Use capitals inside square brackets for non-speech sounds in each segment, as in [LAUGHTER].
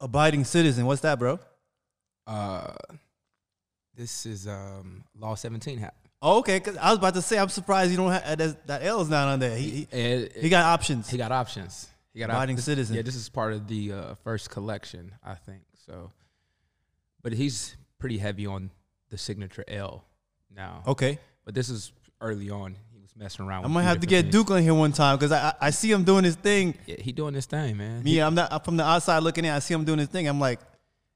abiding citizen. What's that, bro? Uh, this is um Law 17 hat. Oh, okay. Cause I was about to say, I'm surprised you don't have that, that L is not on there. He he, And he got options. he got options. He got Abiding this- citizen. Yeah, this is part of the uh, first collection, I think. So, but he's pretty heavy on the signature L now. Okay. But this is early on. He messing around. I'm gonna have to get different Duke on here one time because I, I I see him doing his thing. Yeah, he doing this thing, man. Me, I'm not I'm from the outside looking in. I see him doing his thing. I'm like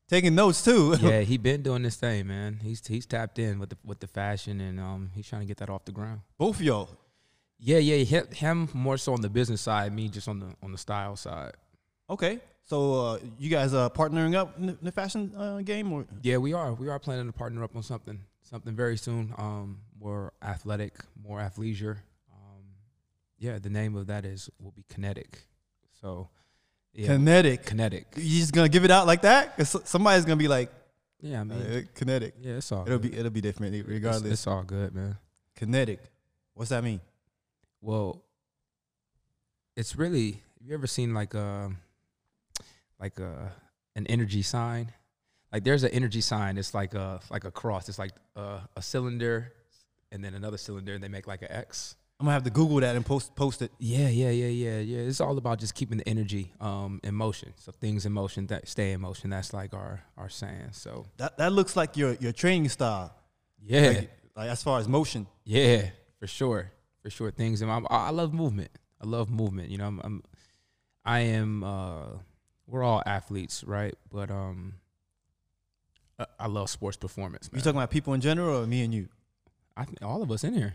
taking notes too. [LAUGHS] yeah, he been doing this thing, man. He's he's tapped in with the with the fashion, and um, he's trying to get that off the ground. Both of y'all. Yeah, yeah, him, him more so on the business side, me just on the on the style side. Okay. So uh, you guys are partnering up in the, in the fashion uh, game, or Yeah, we are. We are planning to partner up on something, something very soon. Um, more athletic, more athleisure. Um, yeah, the name of that is will be kinetic. So, yeah, kinetic? kinetic. You just gonna give it out like that? 'Cause somebody's gonna be like Yeah, I mean, uh, kinetic. yeah, it's all. It'll good. be it'll be different It's- regardless. it's all good, man. kinetic. What's that mean? Well, it's really. Have you ever seen like a, like a an energy sign? Like there's an energy sign. It's like a like a cross. It's like a, a cylinder, and then another cylinder, and they make like an X. I'm gonna have to Google that and post post it. Yeah, yeah, yeah, yeah, yeah. It's all about just keeping the energy um in motion. So things in motion that stay in motion. That's like our our saying. So That that looks like your your training style. yeah, Like, like as far as motion. yeah, for sure, for sure. Things in my I I love movement. I love movement. You know, I'm, I'm I am. uh We're all athletes, right? But um, I, love sports performance. You talking about people in general or me and you? I think all of us in here.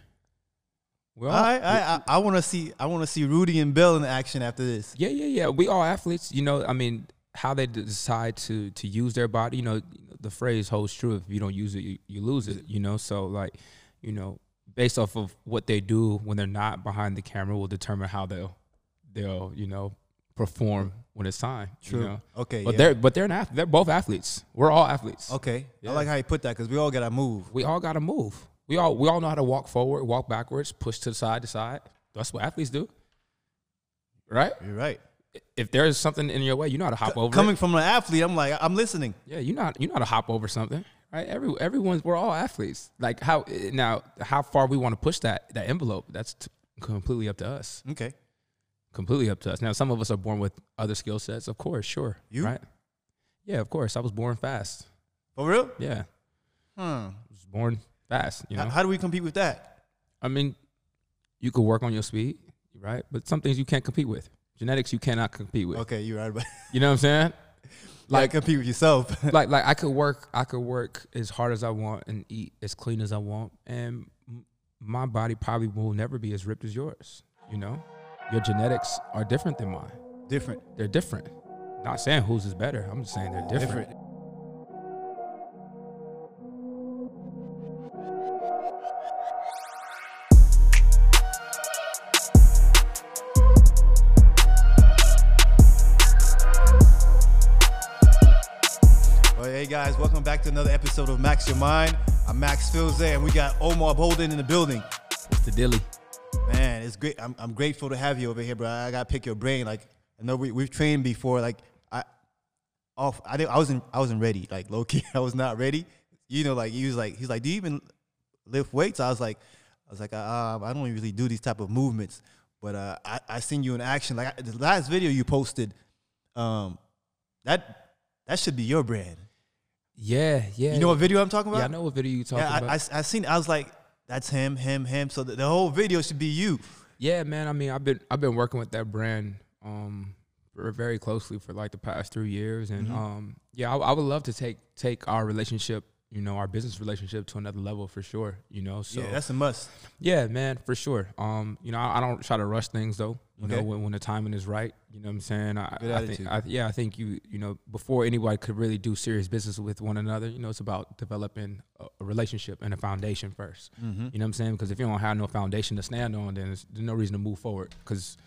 We're I I I, I want to see I want to see Rudy and Bill in action after this. Yeah, yeah, yeah. We all athletes. You know, I mean, how they decide to to use their body. You know, the phrase holds true. If you don't use it, you, you lose it. You know, so like, you know, based off of what they do when they're not behind the camera, will determine how they'll they'll you know perform when it's time. You know? Okay. But yeah. they're but they're an ath- they're both athletes. We're all athletes. okay. Yeah. I like how you put that because we all gotta move. We all got to move. We all we all know how to walk forward, walk backwards, push to the side to side. That's what athletes do, right? You're right. If there's something in your way, you know how to hop over. it. Coming from an athlete, I'm like I'm listening. Yeah, you not you know how to hop over something, right? Every everyone's we're all athletes. Like how eh, now how far we want to push that that envelope? That's t- completely up to us. Okay. Completely up to us. Now some of us are born with other skill sets, of course, sure. You? right? Yeah, of course. I was born fast. For real? Yeah, Hmm. I was born fast. You know, How, how do we compete with that? I mean, you could work on your speed, right? But some things you can't compete with. Genetics you cannot compete with. Okay, you're right. But [LAUGHS] You know what I'm saying? like Like compete with yourself. [LAUGHS] like like I could work I could work as hard as I want and eat as clean as I want and my body probably will never be as ripped as yours you know your genetics are different than mine Different. they're different not saying whose is better I'm just saying they're different, Different. Well, hey guys, welcome back to another episode of Max Your Mind. I'm Max Filze, and we got Omar Bolden in the building. What's the dilly Man, it's great. I'm, I'm grateful to have you over here, bro. I gotta pick your brain. Like, I know we, we've trained before. Like, I off. I didn't, I wasn't. I wasn't ready. Like, low key, [LAUGHS] I was not ready. You know, like he was like, he's like, do you even lift weights? I was like, I was like, uh, I don't really do these type of movements. But uh, I I seen you in action. Like I, the last video you posted, um, that that should be your brand. yeah yeah You know what video I'm talking about? yeah I know what video you talking Yeah, I, about I, I seen. I was like, that's him, him, him. So the, the whole video should be you. yeah man I mean I've been I've been working with that brand um very closely for like the past three years and Mhm. um yeah I, I would love to take take our relationship you know our business relationship to another level for sure you know so yeah, that's a must. Yeah, man, for sure. Um, you know, I, I don't try to rush things though. You Okay. know, when, when the timing is right. You know what I'm saying? I, Good I think. I, yeah, I think you, you know, before anybody could really do serious business with one another, you know, it's about developing a, a relationship and a foundation first. Mm-hmm. You know what I'm saying? Because if you don't have no foundation to stand on, then there's, there's no reason to move forward. Because,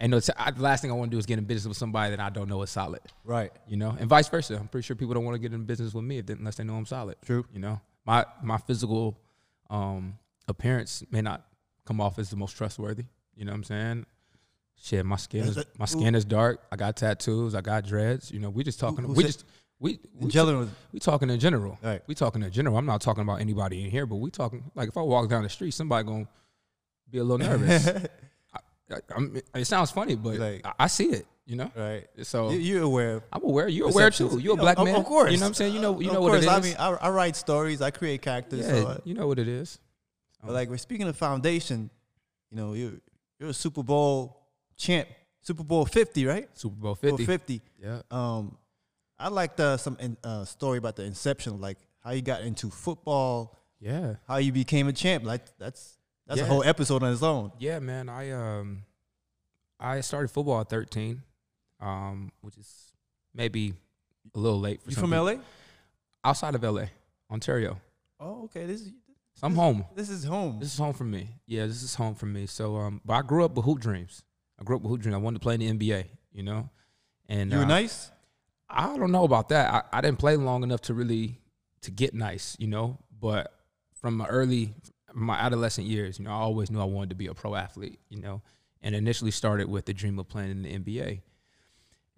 and the last thing I want to do is get in business with somebody that I don't know is solid. Right. You know, and vice versa. I'm pretty sure people don't want to get in business with me if they, unless they know I'm solid. True. You know, my my physical um, appearance may not come off as the most trustworthy. You know what I'm saying? Shit, my skin Is my skin is dark. I got tattoos. I got dreads. You know, we just talking. who we just we we, general, we talking in general. Right. We talking in general. I'm not talking about anybody in here, but we talking like if I walk down the street, somebody gonna be a little nervous. [LAUGHS] I, I'm, it sounds funny, but Like- I, I see it. You know. right? So You, you're aware. I'm aware. You're aware too. You're a black of- man. Of course. You know what I'm saying? You know. You Of know what it is. I mean, I, I write stories. I create characters. yeah. So, you know what it is. but like we're speaking of foundation, you know, you you're a Super Bowl champ, Super Bowl 50, right? Super Bowl Bowl 50. 50. Yeah. Um, I liked uh, some in- uh, story about the inception, like how you got into football, Yeah. how you became a champ. Like that's that's Yeah. a whole episode on its own. Yeah, man. I um, I started football at 13, um, which is maybe a little late for You from. LA? Outside of LA, Ontario. Oh, okay. This is So I'm home. this is home. This is home for me. Yeah, this is home for me. So, um, but I grew up with hoop dreams. I grew up with hoop dreams. I wanted to play in the NBA. You know, and you were uh, nice. I don't know about that. I, I didn't play long enough to really to get nice, you know. But from my early, my adolescent years, you know, I always knew I wanted to be a pro athlete, you know, and initially started with the dream of playing in the NBA.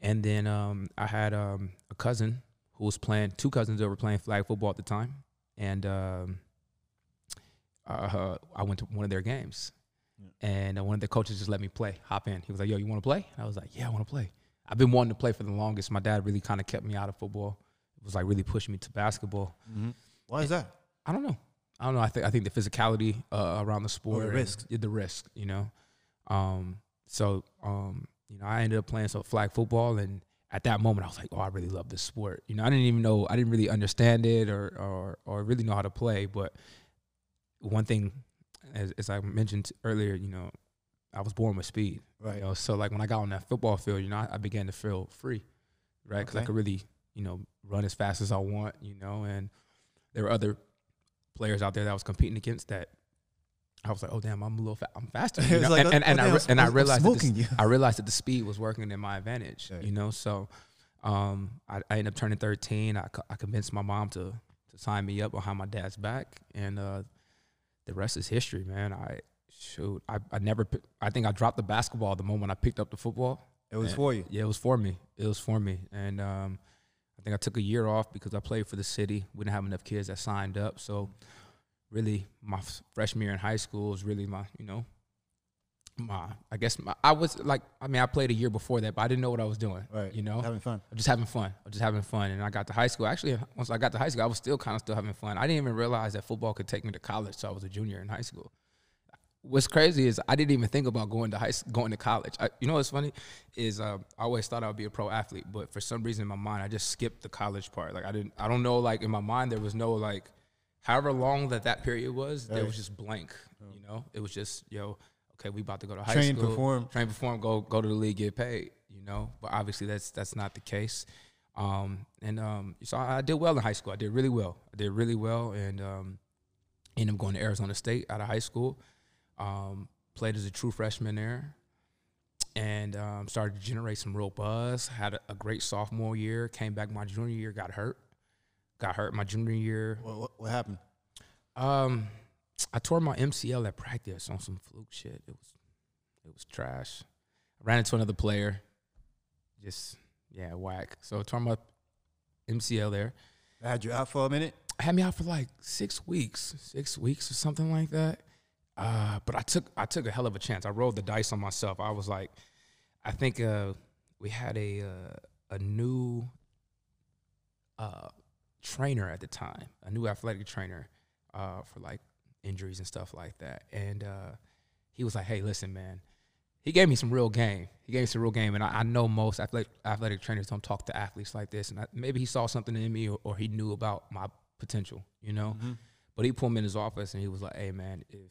And then um, I had um, a cousin who was playing, two cousins that were playing flag football at the time, and um, uh, I went to one of their games, and uh, one of the coaches just let me play, hop in. He was like, "Yo, you want to play?" And I was like, "Yeah, I want to play." I've been wanting to play for the longest. My dad really kind of kept me out of football. It was like really pushing me to basketball. Why is that? I don't know. I don't know. I think I think the physicality uh, around the sport, and risk. the risk, you know. Um, so um, you know, I ended up playing some flag football, and at that moment, I was like, oh, I really love this sport. You know, I didn't even know, I didn't really understand it or or or really know how to play. But one thing, as, as I mentioned earlier, you know, I was born with speed. Right. You know, so like when I got on that football field, you know, I, I began to feel free, right? Because I could really, you know, run as fast as I want, you know, and there were other players out there that was competing against that I was like, oh damn, I'm a little, fa- I'm faster, [LAUGHS] you know? like, and, and, oh, I damn, and I realized that the. I realized that the speed was working in my advantage, you know. So, um, I, I ended up turning 13. I, I convinced my mom to to sign me up behind my dad's back, and uh, the rest is history, man. I shoot, I, I never, I think I dropped the basketball the moment I picked up the football. It was Yeah. for you. Yeah, it was for me. It was for me, and um, I think I took a year off because I played for the city. We didn't have enough kids that signed up, so really, my freshman year in high school was really my, you know, my. I guess my, I was like, I mean, I played a year before that, but I didn't know what I was doing. Right. You know, Having fun. I'm just having fun. I'm just having fun. And I got to high school. Actually, once I got to high school, I was still kind of still having fun. I didn't even realize that football could take me to college. So I was a junior in high school. What's crazy is I didn't even think about going to high going to college. I, you know what's funny is uh, I always thought I would be a pro athlete, but for some reason in my mind I just skipped the college part. Like I didn't. I don't know. Like in my mind there was no like, however long that that period was, there was just blank. You know, it was just yo. Okay, we about to go to high school Train, school perform. train, perform, go go to the league, get paid. You know, but obviously that's that's not the case. Um, and um, so I, I did well in high school. I did really well. I did really well, and um, ended up going to Arizona State out of high school. Um, played as a true freshman there, and um, started to generate some real buzz. Had a, a great sophomore year. Came back my junior year, got hurt. Got hurt my junior year. What, what, what happened? Um, I tore my MCL at practice on some fluke shit. It was, it was trash. I ran into another player. Just yeah, whack. So I tore my MCL there. I had you out for a minute. Had me out for like six weeks, six weeks or something like that. Uh, but I took I took a hell of a chance. I rolled the dice on myself. I was like, I think uh, we had a uh, a new uh, trainer at the time, a new athletic trainer uh, for like injuries and stuff like that. And uh, he was like, "Hey, listen, man." He gave me some real game. He gave me some real game, and I, I know most athletic, athletic trainers don't talk to athletes like this. And I, maybe he saw something in me, or, or he knew about my potential, you know. But he pulled me in his office, and he was like, "Hey, man, if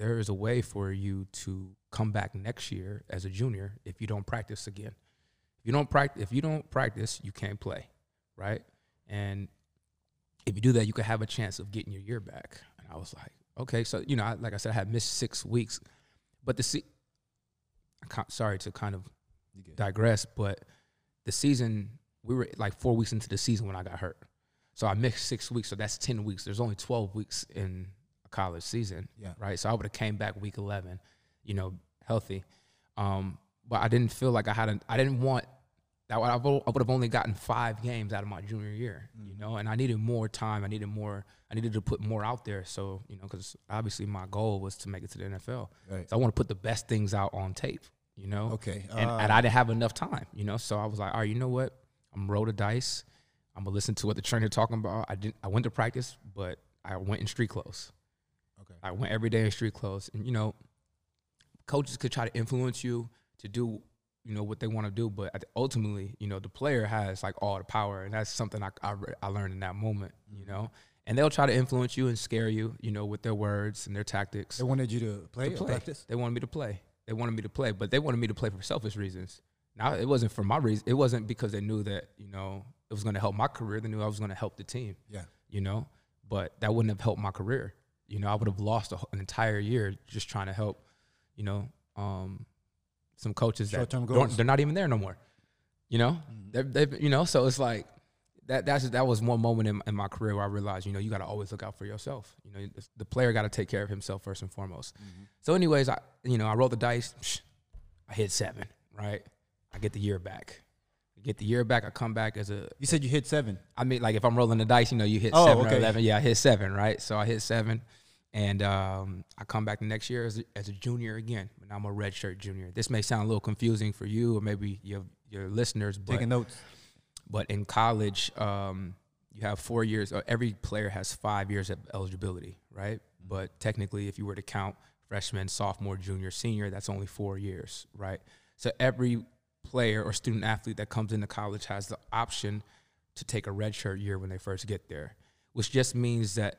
there is a way for you to come back next year as a junior if you don't practice again. If you don't practice, if you don't practice, you can't play, right? And if you do that, you could have a chance of getting your year back." And I was like, "Okay." So you know, I, like I said, I had missed six weeks, but the se- sorry to kind of digress, but the season we were like four weeks into the season when I got hurt. So I missed six weeks, so that's ten weeks. There's only twelve weeks in college season, Yeah. right? So I would have came back week eleven, you know, healthy. Um, but I didn't feel like I had a, I didn't want that. I would have only gotten five games out of my junior year, you know, and I needed more time. I needed more. I needed to put more out there. So you know, because obviously my goal was to make it to the NFL. Right. So I want to put the best things out on tape, you know. Okay. And, uh, and I didn't have enough time, you know. So I was like, all right, you know what? I'm roll the dice. I'm gonna listen to what the trainer talking about. I didn't. I went to practice, but I went in street clothes. I went every day in street clothes, and you know, coaches could try to influence you to do, you know, what they want to do, but ultimately, you know, the player has like all the power, and that's something I I, I learned in that moment, you know. And they'll try to influence you and scare you, you know, with their words and their tactics they wanted you to play, to play. practice. They wanted me to play. They wanted me to play, but they wanted me to play for selfish reasons. Now it wasn't for my reason. It wasn't because they knew that you know it was going to help my career. They knew I was going to help the team. Yeah. You know, but that wouldn't have helped my career. You know, I would have lost a, an entire year just trying to help. You know, um, some coaches that they're not even there no more. You know, Mm-hmm. they're, you know, so it's like that. That's that was one moment in, in my career where I realized, you know, you got to always look out for yourself. You know, the- the player got to take care of himself first and foremost. Mm-hmm. So, anyways, I you know I rolled the dice. I hit seven. Right, I get the year back. I get the year back. I come back as a. You said you hit seven. I mean, like if I'm rolling the dice, you know, you hit Oh, seven or eleven. Yeah, I hit seven. Right, so I hit seven, and um, I come back the next year as a, as a junior again. But now I'm a redshirt junior. This may sound a little confusing for you or maybe your your listeners, but Taking notes. but in college, um, you have four years. Or every player has five years of eligibility, right? But technically, if you were to count freshman, sophomore, junior, senior, that's only four years, right? So every player or student athlete that comes into college has the option to take a redshirt year when they first get there, which just means that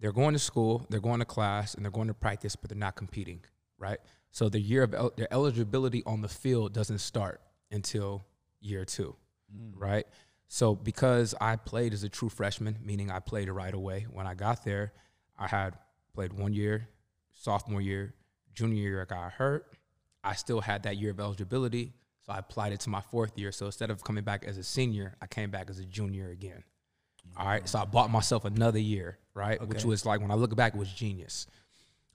they're going to school, they're going to class, and they're going to practice, but they're not competing, right? So the year of el- their eligibility on the field doesn't start until year two, mm. right? So because I played as a true freshman, meaning I played right away when I got there, I had played one year, sophomore year, junior year I got hurt. I still had that year of eligibility, so I applied it to my fourth year. So instead of coming back as a senior, I came back as a junior again. All right, so I bought myself another year, right? Which was like when I look back, it was genius.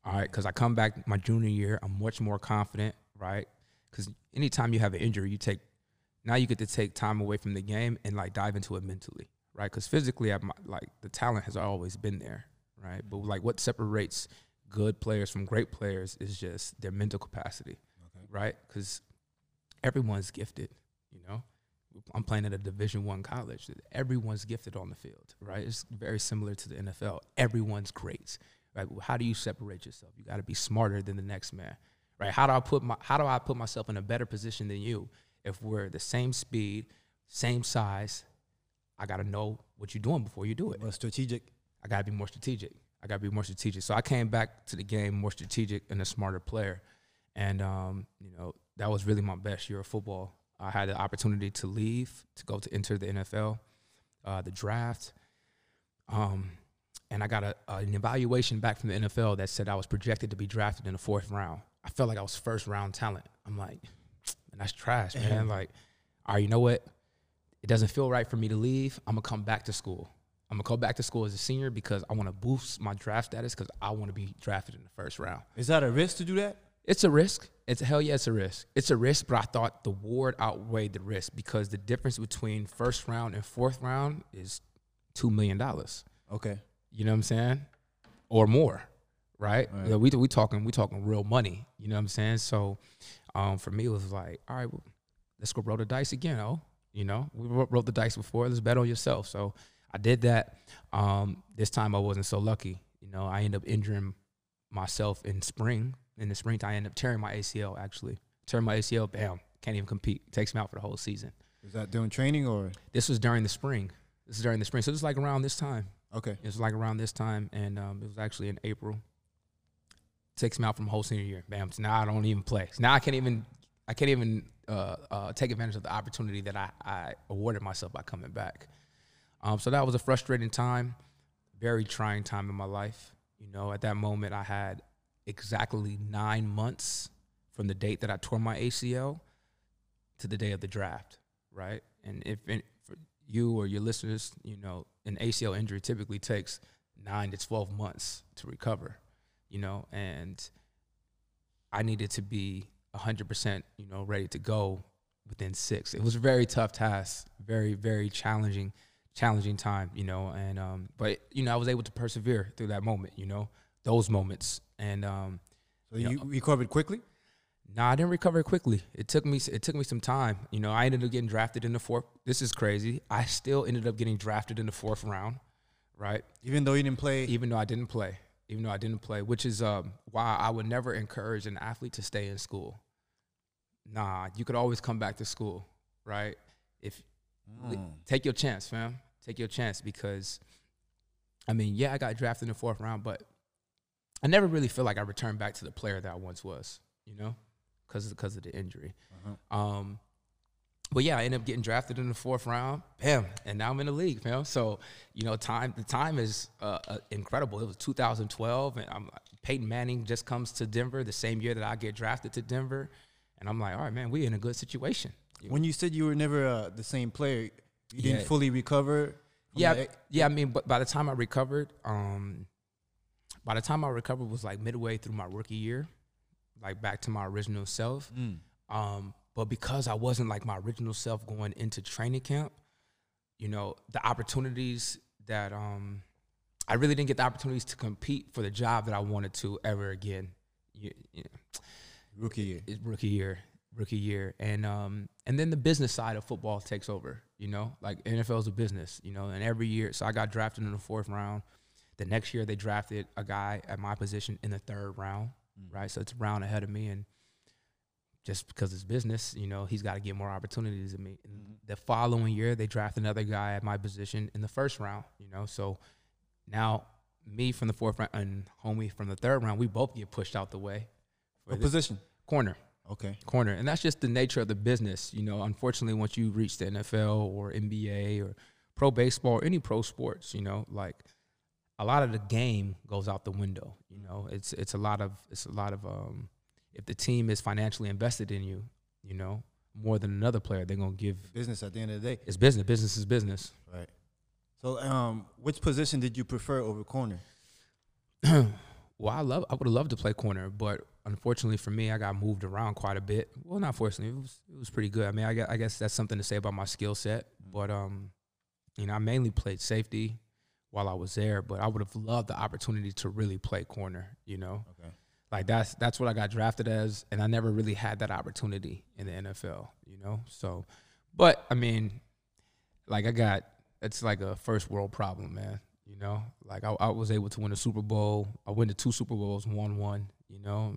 All right, because I come back my junior year, I'm much more confident, right? Because anytime you have an injury, you take now you get to take time away from the game and like dive into it mentally, right? Because physically, I'm like the talent has always been there, right? But like what separates good players from great players is just their mental capacity, right? Because everyone's gifted, you know. I'm playing at a Division One college. Everyone's gifted on the field, right? It's very similar to the NFL. Everyone's great, right? How do you separate yourself? You got to be smarter than the next man, right? How do I put my How do I put myself in a better position than you if we're the same speed, same size? I got to know what you're doing before you do it. Well, strategic. I got to be more strategic. I got to be more strategic. So I came back to the game more strategic and a smarter player. And, um, you know, that was really my best year of football. I had the opportunity to leave, to go to enter the NFL, uh, the draft. Um, and I got a, an evaluation back from the NFL that said I was projected to be drafted in the fourth round. I felt like I was first round talent. I'm like, man, that's trash, man. like, all right, you know what? It doesn't feel right for me to leave. I'm gonna come back to school. I'm gonna go back to school as a senior because I want to boost my draft status because I want to be drafted in the first round. Is that a risk to do that? It's a risk. It's hell yeah, it's a risk. It's a risk, but I thought the ward outweighed the risk because the difference between first round and fourth round is two million dollars. Okay. You know what I'm saying? Or more, right? Right. We we talking we talking real money. You know what I'm saying? So, um, for me, it was like, all right, well, let's go roll the dice again. Oh, you know, we ro- rolled the dice before. Let's bet on yourself. So I did that. Um, this time I wasn't so lucky. You know, I ended up injuring myself in spring. In the springtime, I end up tearing my ACL. Actually, tearing my ACL. Bam, can't even compete. Takes me out for the whole season. Is that during training or? This was during the spring. This is during the spring. So it was like around this time. Okay. It was like around this time, and um, it was actually in April. Takes me out from whole senior year. Bam. So now I don't even play. So now I can't even I can't even uh, uh, take advantage of the opportunity that I, I awarded myself by coming back. Um, so that was a frustrating time, very trying time in my life. You know, at that moment I had exactly nine months from the date that I tore my ACL to the day of the draft, right? And if for you or your listeners, you know, an ACL injury typically takes nine to twelve months to recover, you know, and I needed to be hundred percent, you know, ready to go within six. It was a very tough task, very very challenging, challenging time, you know. And um, but you know, I was able to persevere through that moment, you know, those moments. And um, so you, you recovered quickly. No, nah, I didn't recover quickly. It took me it took me some time. You know, I ended up getting drafted in the fourth. This is crazy. I still ended up getting drafted in the fourth round, right? Even though you didn't play. Even though I didn't play. Even though I didn't play, which is um, why I would never encourage an athlete to stay in school. Nah, you could always come back to school, right? If mm. take your chance, fam. Take your chance because, I mean, yeah, I got drafted in the fourth round, but I never really feel like I returned back to the player that I once was. You know because because of the injury. Uh-huh. Um, but yeah, I ended up getting drafted in the fourth round. Bam, and now I'm in the league, fam. So you know, time the time is uh, uh, incredible. It was 2012, and I'm, Peyton Manning just comes to Denver the same year that I get drafted to Denver, and I'm like, all right, man, we in a good situation. when you said you were never uh, the same player, you didn't fully recover. Yeah, yeah. I mean, but by the time I recovered, um, by the time I recovered was like midway through my rookie year like back to my original self. Mm. Um, but because I wasn't like my original self going into training camp, you know, the opportunities that um, I really didn't get the opportunities to compete for the job that I wanted to ever again. You, you know, rookie year, rookie year, rookie year, and um, and then the business side of football takes over. You know, like NFL is a business. You know, and every year, so I got drafted in the fourth round. The next year, they drafted a guy at my position in the third round mm. right? So it's a round ahead of me, and just because it's business, you know, he's got to get more opportunities than me. Mm-hmm. the following year, they draft another guy at my position in the first round, you know. So now, me from the fourth round and homie from the third round, we both get pushed out the way. What position? Corner. Okay. Corner. And that's just the nature of the business. You know, unfortunately, once you reach the NFL or NBA or pro baseball or any pro sports, you know, like a lot of the game goes out the window. You know, it's it's a lot of it's a lot of um, if the team is financially invested in you, you know, more than another player, they're gonna give business at the end of the day. It's business. Business is business. Right. So, um, which position did you prefer over corner? [CLEARS THROAT] well, I love. I would have loved to play corner, but unfortunately for me, I got moved around quite a bit. Well, not fortunately, it was it was pretty good. I mean, I, I guess that's something to say about my skill set. But um, you know, I mainly played safety while I was there, but I would have loved the opportunity to really play corner, you know? Okay. Like that's that's what I got drafted as and I never really had that opportunity in the NFL, you know? So but I mean, like I got it's like a first world problem, man. You know, like I, I was able to win a Super Bowl. I went to two Super Bowls, won one. You know,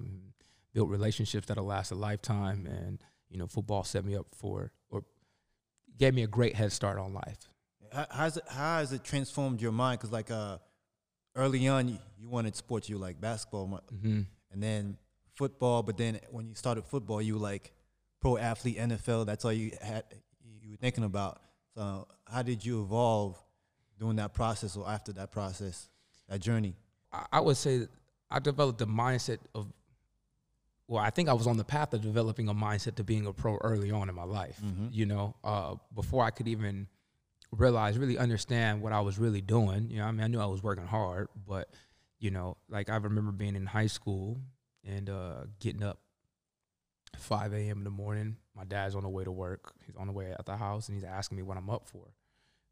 built relationships that'll last a lifetime, and you know, football set me up for or gave me a great head start on life. How, how's it, how has it transformed your mind? Because like uh, early on, you, you, wanted sports, you like basketball, mm-hmm. and then football. But then when you started football, you like pro athlete, NFL. That's all you had. You were thinking about. So how did you evolve during that process or after that process, that journey? I would say I developed the mindset of well, I think I was on the path of developing a mindset to being a pro early on in my life. Mm-hmm. You know, uh, before I could even realize, really understand what I was really doing. You know, I mean, I knew I was working hard, but you know, like I remember being in high school and uh, getting up 5 a.m. in the morning. My dad's on the way to work. He's on the way at the house, and he's asking me what I'm up for.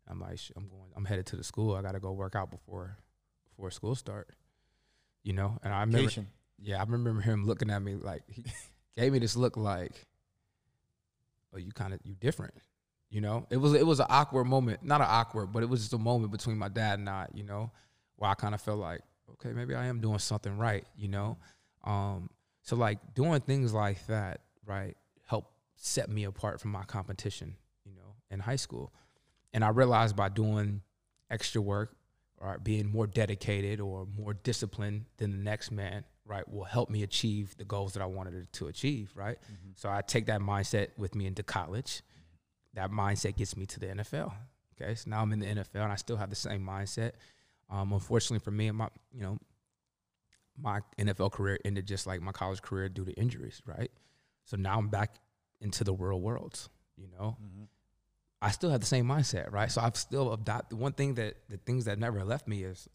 I'm like, I'm going. I'm headed to the school. I got to go work out before before school start. You know, and I remember. Yeah, I remember him looking at me like he [LAUGHS] gave me this look like, "Oh, you kind of you different." You know, it was it was an awkward moment, not an awkward, but it was just a moment between my dad and I. You know, where I kind of felt like, okay, maybe I am doing something right. You know, um, so like doing things like that, right, helped set me apart from my competition. You know, in high school, and I realized by doing extra work or being more dedicated or more disciplined than the next man, right, will help me achieve the goals that I wanted to achieve, right? Mm-hmm. So I take that mindset with me into college that mindset gets me to the NFL. Okay, so now I'm in the NFL and I still have the same mindset. Um, unfortunately for me, my you know my NFL career ended just like my college career due to injuries, right? So now I'm back into the real world. You know, mm-hmm. I still have the same mindset, right? So I've still adopted one thing that the things that never left me is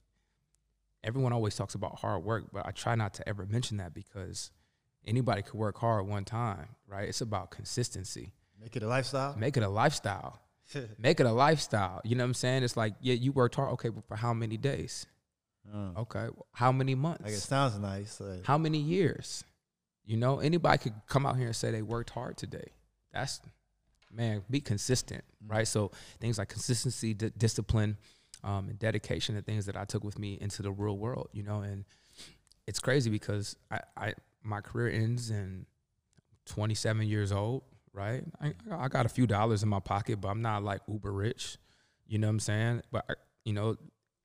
everyone always talks about hard work, but I try not to ever mention that because Anybody could work hard one time, right? It's about consistency. Make it a lifestyle. Make it a lifestyle. [LAUGHS] Make it a lifestyle. You know what I'm saying? It's like, yeah, you worked hard. Okay, but for how many days? Mm. Okay, how many months? Like it sounds nice. Like, How many years? You know, anybody could come out here and say they worked hard today. That's man, be consistent, right? So things like consistency, di- discipline, um, and dedication, are things that I took with me into the real world. You know, and it's crazy because I, I my career ends in 27 years old, right? I, I got a few dollars in my pocket, but I'm not like uber rich. You know what I'm saying? But I, you know,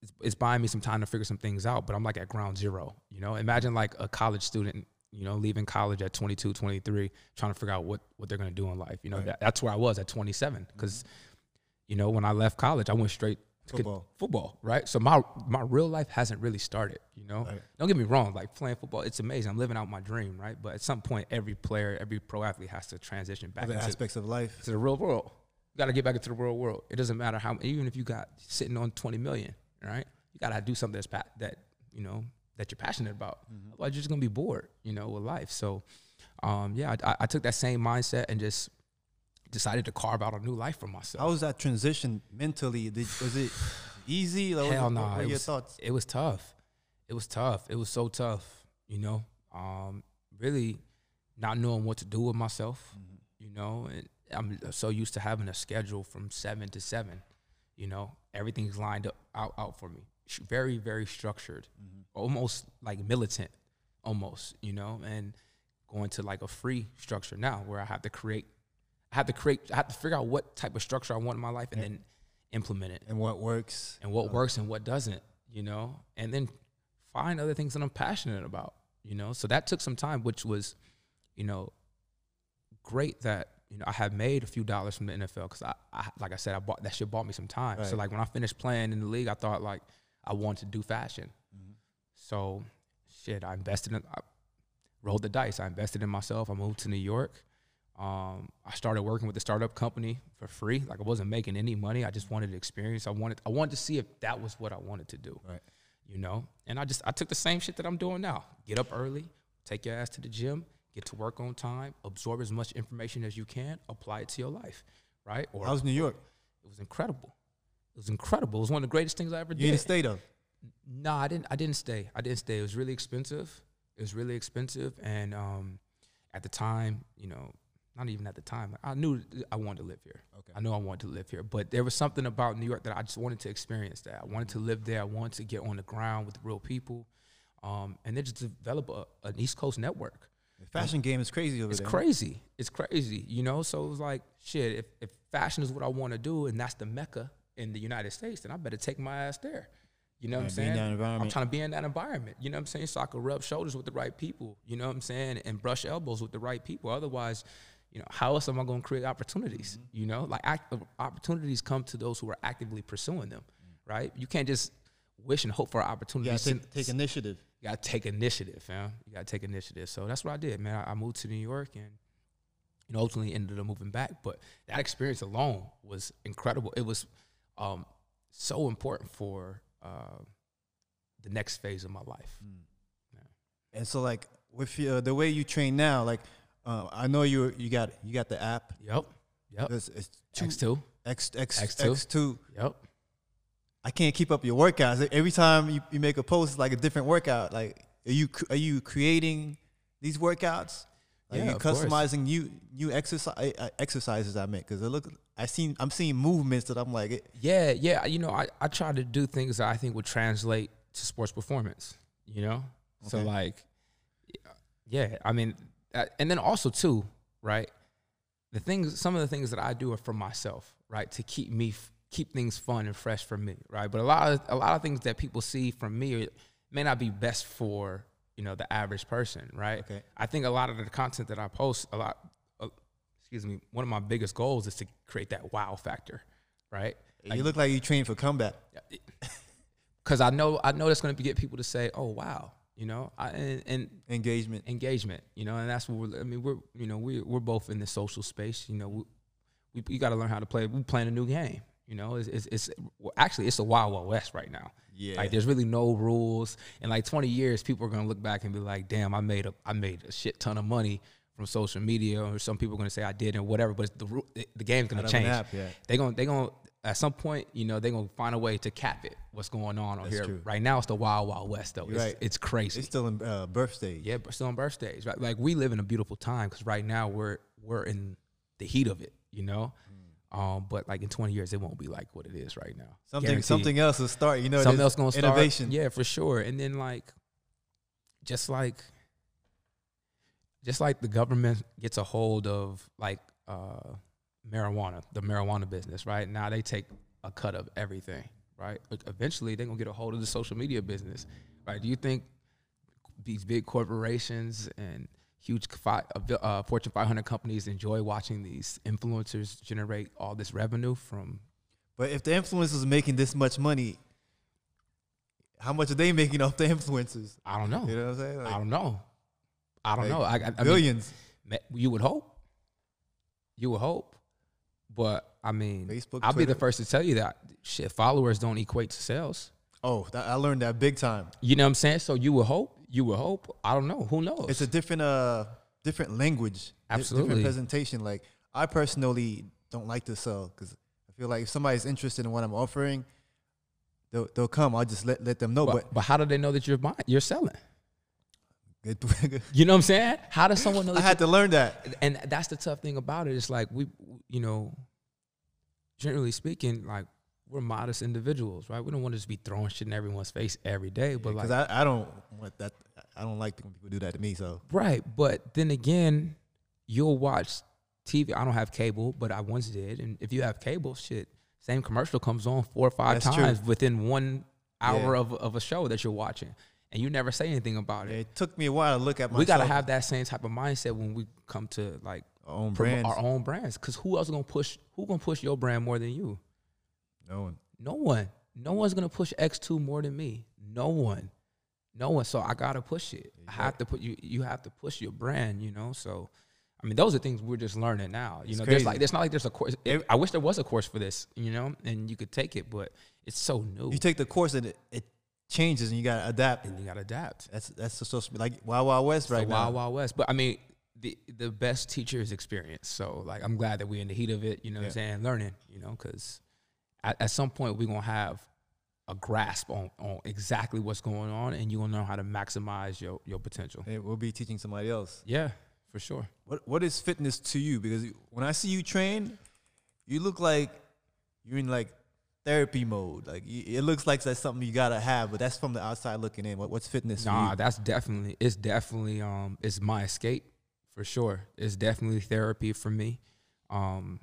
it's, it's buying me some time to figure some things out. But I'm like at ground zero. You know, imagine like a college student. You know, leaving college at 22, 23, trying to figure out what what they're gonna do in life. You know, Right. that, that's where I was at 27. Because, mm-hmm. you know, when I left college, I went straight Football. football, right? So my my real life hasn't really started. You know, Right. don't get me wrong. Like playing football, it's amazing. I'm living out my dream, right? But at some point, every player, every pro athlete has to transition back other into aspects of life. to the real world. You got to get back into the real world. It doesn't matter how, even if you got sitting on 20 million, right? You got to do something that's pa- that, you know, that you're passionate about. Otherwise, you're just going to be bored, you know, with life. So, um, yeah, I, I took that same mindset and just decided to carve out a new life for myself. How was that transition mentally? Did, was it easy? Like, Hell no. It your was, thoughts? It was tough. It was tough. It was so tough, you know. Um, really not knowing what to do with myself, Mm-hmm. you know, and I'm so used to having a schedule from seven to seven, you know, everything's lined up out, out for me. Very, very structured, Mm-hmm. almost like militant, almost, you know, and going to like a free structure now where I have to create, I have to create, I have to figure out what type of structure I want in my life and then implement it And what works? and what works and what doesn't, you know, and then find other things that I'm passionate about, you know. So that took some time, which was, you know, great that you know I had made a few dollars from the NFL because I, I, like I said, I bought that shit bought me some time. So like when I finished playing in the league, I thought like I wanted to do fashion. Mm-hmm. So shit, I invested in, I rolled the dice. I invested in myself. I moved to New York. Um, I started working with the startup company for free. Like I wasn't making any money. I just wanted to experience. I wanted I wanted to see if that was what I wanted to do. Right. You know? And I just I took the same shit that I'm doing now. Get up early, take your ass to the gym, get to work on time, absorb as much information as you can, apply it to your life. Right? Or How's New York? it was incredible. It was incredible. It was one of the greatest things I ever You did. didn't stay though. No, I didn't. I didn't stay. I didn't stay. It was really expensive. It was really expensive, and um, at the time, you know, not even at the time, I knew I wanted to live here. Okay. I know I wanted to live here, but there was something about New York that I just wanted to experience. That I wanted to live there. I wanted to get on the ground with real people, um, and then just develop a, an East Coast network. The fashion game is crazy over It's there. It's crazy. It's crazy, you know. So it was like, shit. If, if fashion is what I want to do, and that's the mecca in the United States, then I better take my ass there. You know what I'm Yeah, saying? I'm trying to be in that environment. You know what I'm saying? So I could rub shoulders with the right people. You know what I'm saying? And brush elbows with the right people. Otherwise, you know, how else am I going to create opportunities? Mm-hmm. You know, like act, opportunities come to those who are actively pursuing them, right? You can't just wish and hope for opportunities. You opportunities. gotta take, take initiative. You gotta take initiative, fam. You gotta take initiative. So that's what I did, man. I, I moved to New York and you know ultimately ended up moving back. But that experience alone was incredible. It was um, so important for uh, the next phase of my life. And so like with your, the way you train now, like uh, I know you you got you got the app. Yep. Yep. It's, it's two, X two. X X X2. X two. Yep. I can't keep up your workouts. Every time you, you make a post, it's like a different workout. Like are you are you creating these workouts? Are Yeah, you customizing new new exercise exercises I make? Because it look I seen I'm seeing movements that I'm like it, Yeah, yeah. You know, I, I try to do things that I think would translate to sports performance. You know, so like, yeah. I mean, uh, and then also too, right? The things, some of the things that I do are for myself, right? To keep me, f- keep things fun and fresh for me, right? But a lot of a lot of things that people see from me may not be best for you know the average person, right? Okay. I think a lot of the content that I post, a lot, uh, excuse me, one of my biggest goals is to create that wow factor, right? you look like you train for combat. because I know I know that's going to get people to say, "Oh, wow," you know, I, and, and Engagement. engagement, you know, and that's what we're. I mean, we're you know we we're both in the social space, you know. We we, got to learn how to play. we're playing a new game, You know, it's, it's, it's well, actually it's a wild wild west right now. Yeah. Like there's really no rules. In like 20 years, people are gonna look back and be like, "Damn, I made a I made a shit ton of money from social media." Or some people are gonna say I did and whatever. But the the game's gonna Out of an change. app, yeah. They gonna they're gonna at some point, you know, they're gonna find a way to cap it. What's going on That's here true. right now? It's the wild wild west though. It's, right. it's crazy. It's still in uh, birth stage. Yeah, but still on birthdays, right? Like we live in a beautiful time because right now we're we're in the heat of it, you know. Um, but like in 20 years, it won't be like what it is right now. Something Guaranteed. something else will start. You know, something else gonna start. innovation. Yeah, for sure. And then like, just like, just like the government gets a hold of like uh, marijuana, the marijuana business, right? Now they take a cut of everything, right? Eventually they're gonna get a hold of the social media business, right? Do you think these big corporations and huge uh, Fortune 500 companies enjoy watching these influencers generate all this revenue from But if the influencers are making this much money, how much are they making off the influencers? I don't know. You know what I'm saying? Like, I don't know. I don't like know. I, I, I mean, billions. you would hope. You would hope. But I mean, Facebook, I'll be the first to tell you that shit. Followers don't equate to sales. oh, that, I learned that big time. You know what I'm saying? So you would hope. You would hope. I don't know. Who knows? It's a different uh different language, Absolutely. different presentation. Like I personally don't like to sell because I feel like if somebody's interested in what I'm offering, they'll they'll come. I'll just let let them know. but, But, but how do they know that you're buying? You're selling. Good- You know what I'm saying? How does someone know? I That had to learn that. and that's the tough thing about it. It's like we, you know, generally speaking, like we're modest individuals, right? We don't want to just be throwing shit in everyone's face every day. But like, Because I, I don't want that. I don't like when people do that to me. So Right, but then again, you'll watch TV. I don't have cable, but I once did. And if you have cable, shit, same commercial comes on four or five That's true. times within one hour Yeah. of, of a show that you're watching, and you never say anything about yeah, it. it took me a while to look at myself. We gotta have that same type of mindset when we come to like our own brands. our own brands. Because who else gonna push? Who gonna push your brand more than you? no one. No one. No one's gonna push X two more than me. No one. No one. So I gotta push it. I have to put you. You have to push your brand. You know. So, I mean, those are things we're just learning now. You It's know, there's like there's not like there's a course. it- I wish there was a course for this. You know, and you could take it, but it's so new. You take the course and it, it changes and you gotta adapt. and you gotta adapt. That's that's the social like Wild Wild West It's right now. wild, wild west. But I mean, the the best teacher is experience. So like, I'm glad that we're in the heat of it. You know, what I'm saying learning. You know, because at, at some point we're gonna have a grasp on, on exactly what's going on, and you're gonna know how to maximize your your potential. And we'll be teaching somebody else. Yeah, for sure. What what is fitness to you? Because when I see you train, you look like you're in like therapy mode. Like it looks like that's something you gotta have, but that's from the outside looking in. What, what's fitness Nah, that's definitely it's definitely um it's my escape for sure. It's definitely therapy for me. Um,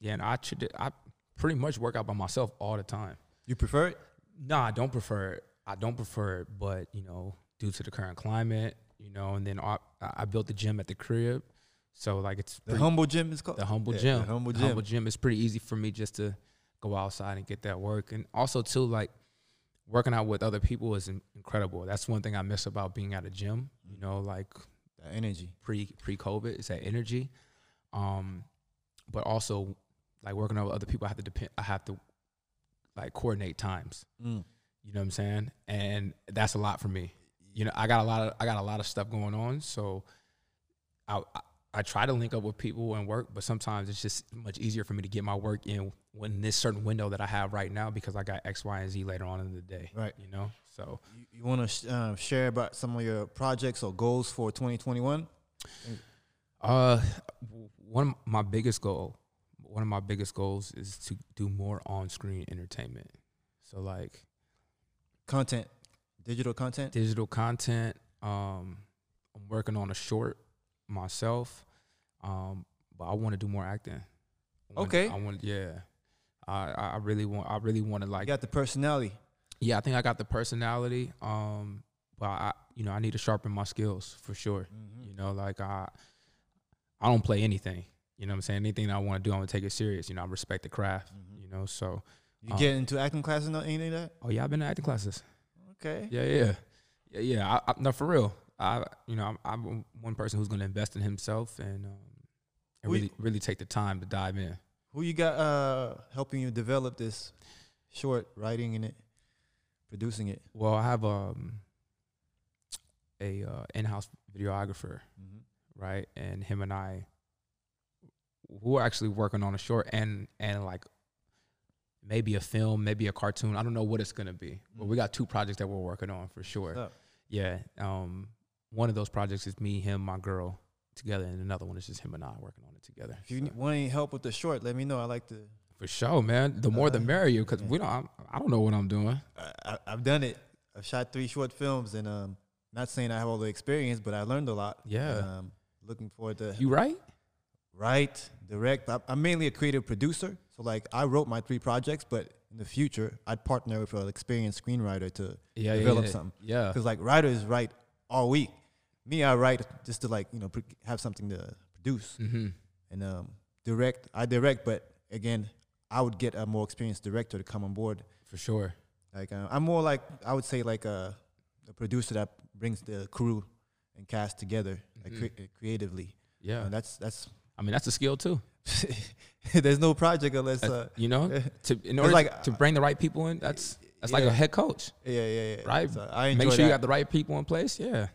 yeah, and I I pretty much work out by myself all the time. You prefer it? No, I don't prefer it. I don't prefer it, but you know, due to the current climate, you know, and then I, I built the gym at the crib, so like it's The pretty- humble gym is called the humble Yeah, gym. The humble The gym. humble gym is pretty easy for me just to go outside and get that work, and also too like working out with other people is incredible. That's one thing I miss about being at a gym. You know, like That energy. pre pre COVID, is that energy, um, but also like working out with other people. I have to depend. I have to like coordinate times. Mm. You know what I'm saying? And that's a lot for me. You know, I got a lot of I got a lot of stuff going on, so I, I I try to link up with people and work, but sometimes it's just much easier for me to get my work in when this certain window that I have right now because I got X, Y, and Z later on in the day. Right. You know, so You, you want to sh- uh, share about some of your projects or goals for 2021? uh, one of my biggest goal, one of my biggest goals is to do more on-screen entertainment. So like Content, digital content. digital content. Um, I'm working on a short myself, um, but I want to do more acting. I wanna- Okay. I want, yeah. I I really want. I really want to You like. got the personality. Yeah, I think I got the personality. Um, but I, you know, I need to sharpen my skills for sure. Mm-hmm. You know, like I, I don't play anything. You know what I'm saying? Anything I want to do, I'm gonna take it serious. You know, I respect the craft. Mhm. You know, so You Um, get into acting classes or anything like that? oh yeah, I've been to acting classes. Okay. Yeah, yeah, yeah, yeah. I, I, no, for real. I, you know, I'm, I'm one person who's going to invest in himself and um, and you- really, really take the time to dive in. Who you got uh, helping you develop this short, writing in it, producing it? Well, I have um a uh, in-house videographer, Mm-hmm. right? And him and I, we're actually working on a short and and like maybe a film, maybe a cartoon. I don't know what it's gonna be, but we got two projects that we're working on for sure. Yeah. Um, one of those projects is me, him, my girl together, and another one is just him and I working on it together. If you So, want any help with the short, let me know. I like to. for sure, man. The more the Uh, merrier, because we don't. I'm, I don't know what I'm doing. I, I, I've done it. I've shot three short films, and um, not saying I have all the experience, but I learned a lot. Yeah. And, um, looking forward to You right? write, direct. I, I'm mainly a creative producer, so like I wrote my three projects, but in the future, I'd partner with an experienced screenwriter to Yeah. develop yeah, something. Yeah. Because like writers write all week. Me, I write just to like you know pr- have something to produce Mm-hmm. and um, direct. I direct, but again, I would get a more experienced director to come on board. For sure. Like uh, I'm more like I would say like a, a producer that brings the crew and cast together like Mhm. cre- creatively. Yeah. And that's that's. I mean, that's a skill too. [LAUGHS] there's no project unless uh, you know, [LAUGHS] to in order like, to bring the right people in, that's that's like a head coach, Yeah, yeah, yeah. right? So I enjoy Make sure that. you got the right people in place. Yeah.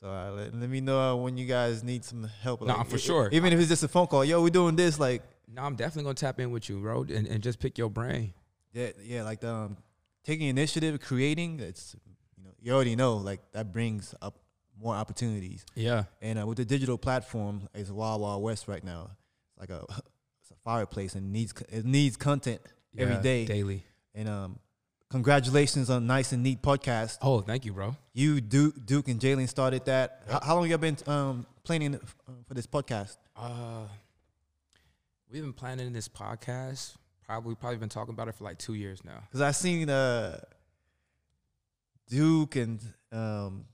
So uh, let, let me know uh, when you guys need some help. Nah, for e- sure. Even if it's just a phone call, yo, we're doing this. Like, No, I'm definitely gonna tap in with you, bro, and, and just pick your brain. yeah, yeah, like the, um, taking initiative, creating. It's you know, you already know, like that brings up more opportunities. Yeah. And uh, with the digital platform, it's wild, wild west right now. It's like a [LAUGHS] it's a fireplace and needs it needs content every Yeah, day. daily. And um, congratulations on Nice and Neat podcast. Oh, thank you, bro. You, Duke, Duke, and Jalen started that. How, how long you been um, planning uh, for this podcast? Uh, we've been planning this podcast. Probably, probably been talking about it for like two years now. Because I seen uh, Duke and um,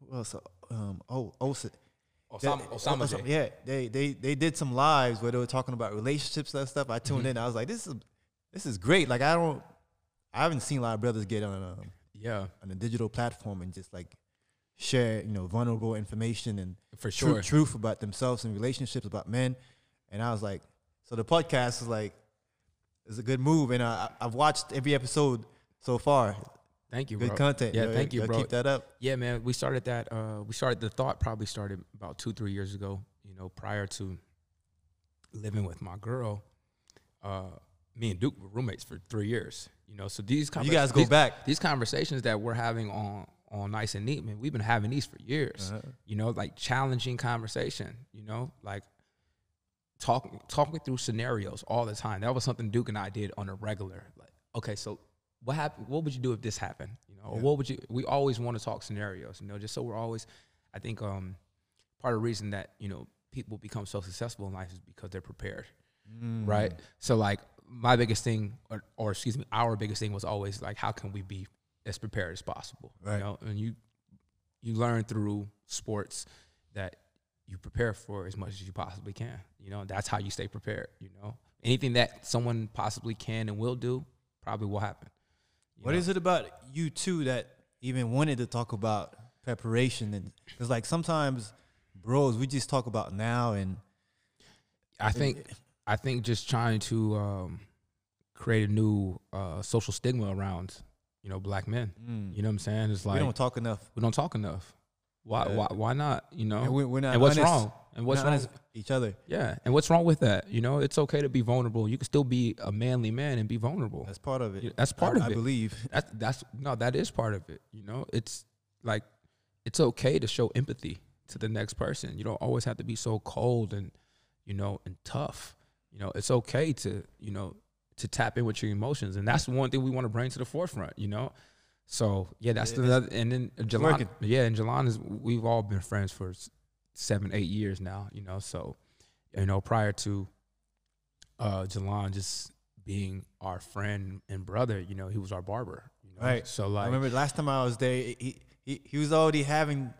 who else? Um, oh, Osa. Osama, Osama Osama-. Yeah, they they they did some lives where they were talking about relationships and stuff. I tuned Mhm. in. I was like, this is this is great. Like I don't, I haven't seen a lot of brothers get on um, Yeah, on a digital platform and just like share you know vulnerable information and for sure. truth about themselves and relationships about men. And I was like, so the podcast is like, is a good move. And I, I've watched every episode so far. Thank you, Good bro. content. Yeah, Yo, thank you, bro. Keep that up. Yeah, man. We started that. Uh, we started the thought probably started about two, three years ago. You know, prior to living with my girl, uh, me and Duke were roommates for three years. You know, so these You guys go these, back. these conversations that we're having on on nice and neat, man. We've been having these for years. Uh-huh. You know, like challenging conversation. You know, like talking talking through scenarios all the time. That was something Duke and I did on a regular. Like, okay, so what happened? What would you do if this happened? You know, or what would you? We always want to talk scenarios. You know, just so we're always. I think um, part of the reason that you know people become so successful in life is because they're prepared, Mm. right? So like my biggest thing, or, or excuse me, our biggest thing was always like, how can we be as prepared as possible? Right. You know, and you you learn through sports that you prepare for as much as you possibly can. You know, that's how you stay prepared. You know, anything that someone possibly can and will do probably will happen. What know? is it about you two that even wanted to talk about preparation? And it's like sometimes, bros, we just talk about now and I think I think just trying to um, create a new uh, social stigma around you know black men. mm, You know what I'm saying? It's like we don't talk enough. We don't talk enough. Why Yeah. why why not? You know. And we, we're not and what's honest- wrong? And what's wrong? with each other. Yeah, and what's wrong with that? You know, it's okay to be vulnerable. You can still be a manly man and be vulnerable. That's part of it. That's part I, of I it. I believe. That's that's no, that is part of it. You know, it's like it's okay to show empathy to the next person. You don't always have to be so cold and you know and tough. You know, it's okay to you know to tap in with your emotions, and that's one thing we want to bring to the forefront. You know, so yeah, that's It- the other. And then working. yeah, and Jalen is we've all been friends for seven, eight years now. You know, so you know prior to uh Jalen just being our friend and brother, you know, he was our barber. You know? Right. So I like remember last time I was there, he he, he was already having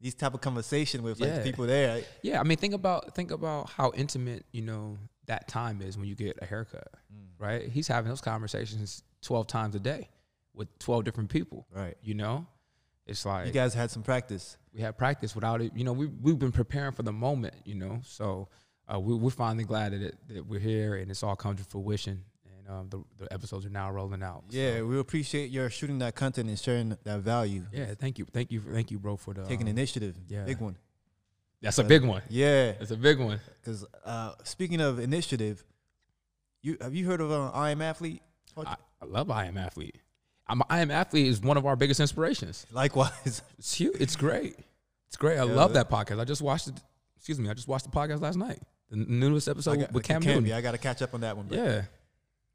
these type of conversation with like Yeah. people there. Yeah, I mean, think about think about how intimate you know that time is when you get a haircut, right? He's having those conversations twelve times a day with twelve different people. Right. You know, it's like You guys had some practice. we had practice without it. You know, we we've been preparing for the moment. You know, so uh, we, we're finally glad that, it, that we're here and it's all come to fruition. And um, the, the episodes are now rolling out. So, Yeah, we appreciate your shooting that content and sharing that value. yeah. Thank you, thank you, thank you, bro, for the Taking um, initiative. yeah. Big one. That's a big one. Yeah. That's a big one. Because uh, speaking of initiative, you have you heard of uh, I Am Athlete? I, I love I am athlete. I'm I am athlete is one of our biggest inspirations. Likewise. [LAUGHS] It's huge. It's great. It's great. I Yeah, love that- podcast. I just watched it. Excuse me. I just watched the podcast last night. The newest episode got, with Cam Newton. yeah, I got to catch up on that one. But, Yeah.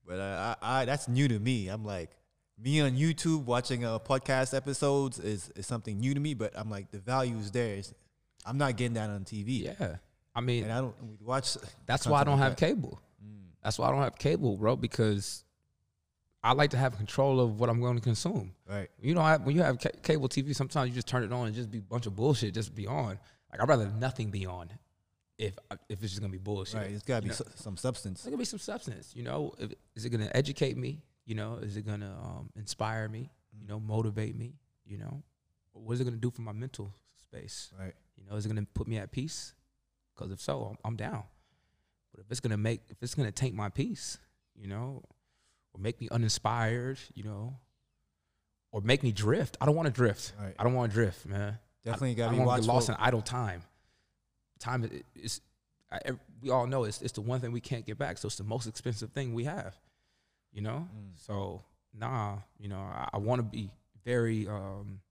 but uh, I, I, that's new to me. I'm like, me on YouTube watching uh, podcast episodes is, is something new to me, but I'm like, the value is there. It's, I'm not getting that on TV. Yeah. I mean, And I don't watch. that's why I don't like have that. cable. Mm, That's why I don't have cable, bro, because I like to have control of what I'm going to consume. right. You know, I- when you have ca- cable TV, sometimes you just turn it on and just be a bunch of bullshit just be on. Like I'd rather nothing be on if if it's just gonna be bullshit. Right. It's got to be su- some substance. There's gonna be some substance, you know. If, is it gonna educate me? You know, is it gonna um, inspire me? You know, motivate me? You know, what is it gonna do for my mental space? Right. You know, is it gonna put me at peace? Because if so, I'm, I'm down. But if it's gonna make, if it's gonna take my peace, you know, or make me uninspired, you know, or make me drift, I don't want to drift. Right. I don't want to drift, man. Definitely got to be to get lost in idle time. Time is, is I, we all know it's, it's the one thing we can't get back. So it's the most expensive thing we have, you know. Mm. So nah, you know, I, I want to be very um,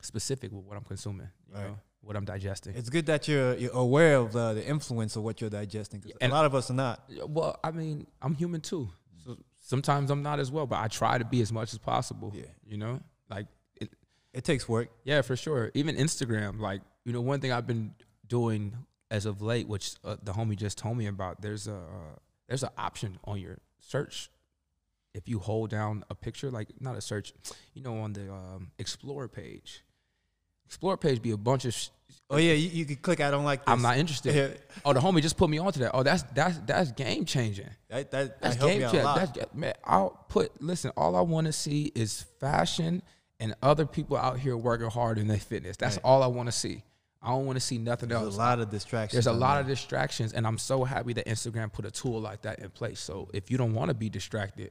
specific with what I'm consuming, you Right. know, what I'm digesting. It's good that you're you're aware of uh, the influence of what you're digesting. And- a lot of us are not. Well, I mean, I'm human too. So sometimes I'm not as well, but I try to be as much as possible. Yeah. You know, like it, It takes work. Yeah, for sure. Even Instagram, like you know, one thing I've been doing as of late, which uh, the homie just told me about. There's a uh, there's an option on your search if you hold down a picture, like not a search, you know, on the um, Explore page. Explore page be a bunch of. Sh- Oh yeah, you, you can click. I don't like. This. I'm not interested. [LAUGHS] Yeah, Oh, the homie just put me onto that. Oh, that's that's that's game changing. that that, That's that game me out a changer. lot. That's man. I'll put. Listen, all I want to see is fashion and other people out here working hard in their fitness. That's Right. all I want to see. I don't want to see nothing There's else. a lot of distractions. There's a lot there. of distractions, and I'm so happy that Instagram put a tool like that in place. So if you don't want to be distracted,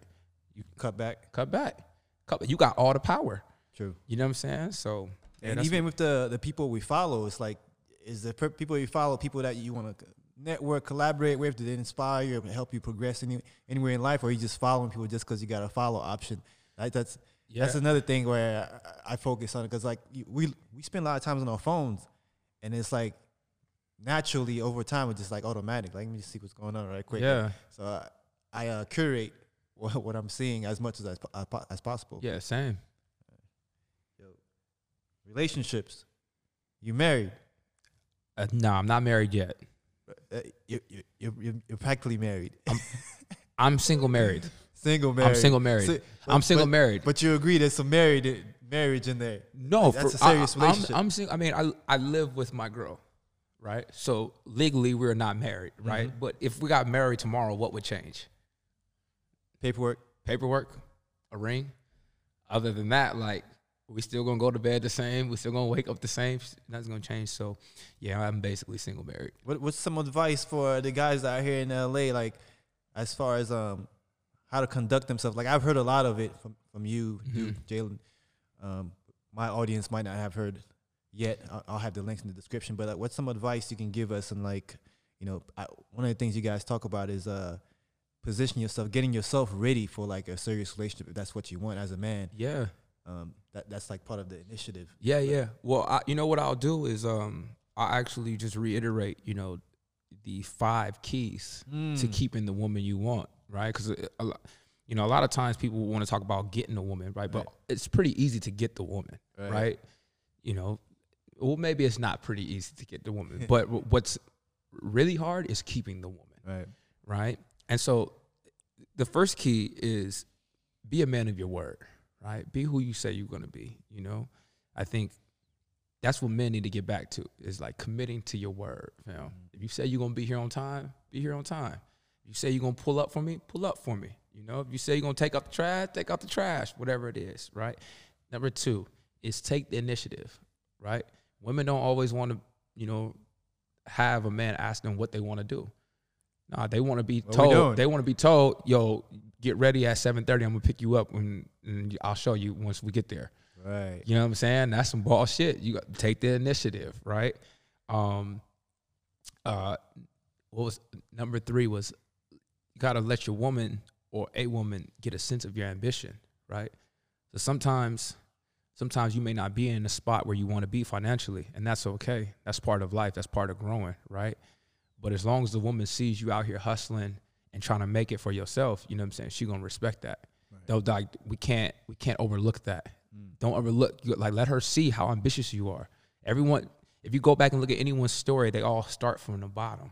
you cut back. cut back. Cut. You got all the power. True. You know what I'm saying? So and even with the the people we follow, it's like, is the per- people you follow people that you want to network, collaborate with, that inspire you, help you progress any, anywhere in life, or you just following people just because you got a follow option? Right? That's yeah. that's another thing where I, I focus on it because like we we spend a lot of times on our phones, and it's like naturally over time it's just like automatic. Like let me just see what's going on right quick. yeah. So I, I uh, curate what, what I'm seeing as much as as, as possible. Yeah. Same. Relationships. You married. Uh, no, I'm not married yet. Uh, you, you, you're, you're, practically married. I'm single married. single married. I'm single married. [LAUGHS] So- I'm but- single but- married. But you agree there's some married marriage in there. No, Like, that's for, a serious I, relationship. I'm, I'm sing- I mean, I I live with my girl, right? So legally, we're not married, right? Mm-hmm. But if we got married tomorrow, what would change? Paperwork. Paperwork, a ring. Other than that, like we still gonna go to bed the same. We still gonna wake up the same. Nothing's gonna change. So, yeah, I'm basically single married. What, what's some advice for the guys out here in LA, like as far as um how to conduct themselves? Like I've heard a lot of it from from you, you, Mhm. Jalen. Um, my audience might not have heard yet. I'll, I'll have the links in the description. But like, what's some advice you can give us? And like, you know, I, one of the things you guys talk about is uh position yourself, getting yourself ready for like a serious relationship if that's what you want as a man. Yeah, Um, that that's like part of the initiative. yeah, yeah. Well, I, you know what I'll do is um I actually just reiterate, you know, the five keys to Mm. keeping the woman you want, right? Because you know a lot of times people want to talk about getting a woman, right? But Right. it's pretty easy to get the woman, right? You know, well maybe it's not pretty easy to get the woman, [LAUGHS] but what's really hard is keeping the woman, Right. right? And so the first key is be a man of your word, right? Be who you say you're going to be, you know? I think that's what men need to get back to is like committing to your word. You know, mm-hmm. if you say you're gonna be here on time, be here on time. If you say you're gonna pull up for me, pull up for me. You know, if you say you're gonna take out the trash, take out the trash, whatever it is, right? Number two is take the initiative, right? Women don't always want to, you know, have a man ask them what they want to do. Nah, they want to be What told. They want to be told, yo, get ready at seven thirty. I'm gonna pick you up and, and I'll show you once we get there. Right. You know what I'm saying? That's some ball shit. You got to take the initiative, right? Um, uh, what was number three was you got to let your woman or a woman get a sense of your ambition, right? So sometimes, sometimes you may not be in the spot where you want to be financially, and that's okay. That's part of life. That's part of growing, right? But as long as the woman sees you out here hustling and trying to make it for yourself, you know what I'm saying? She gonna respect that. Though, like we can't we can't overlook that. Mm. Don't overlook like let her see how ambitious you are. Everyone, if you go back and look at anyone's story, they all start from the bottom.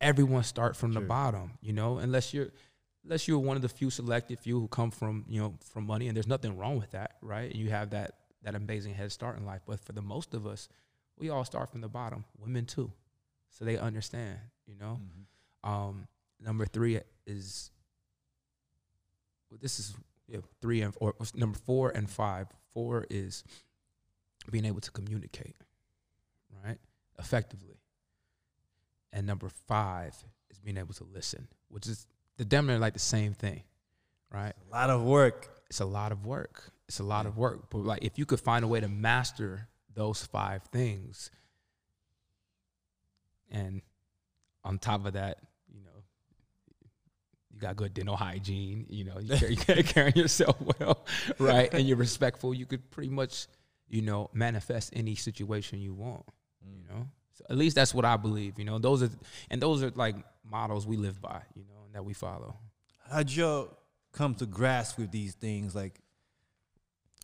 Everyone start from the bottom, you know, unless you're unless you're one of the few selected few who come from you know from money, and there's nothing wrong with that, right? You have that that amazing head start in life, but for the most of us, we all start from the bottom. Women too, so they understand, you know. Um, number three is well, this is yeah, three and or number four and five. Four is being able to communicate, right, effectively. And number five is being able to listen, which is the damn near like the same thing, right? A lot of work. It's a lot of work. It's a lot of work. But like if you could find a way to master those five things and on top of that, you know, you got good dental hygiene, you know, you carry, you carry [LAUGHS] yourself well, right? And you're respectful, you could pretty much, you know, manifest any situation you want, you know? So at least that's what I believe, you know. Those are and those are like models we live by, you know, and that we follow. How'd you come to grasp with these things? Like,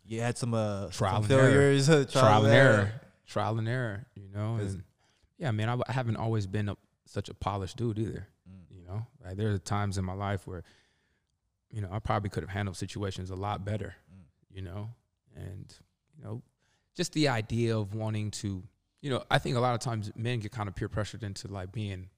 you had some uh, Trial some and error. failures, uh, [LAUGHS] trial and error, trial and error. You know, and yeah, man, I, I haven't always been a, such a polished dude either. Mm. You know, like there are times in my life where, you know, I probably could have handled situations a lot better. Mm. You know, and you know, just the idea of wanting to, you know, I think a lot of times men get kind of peer pressured into like being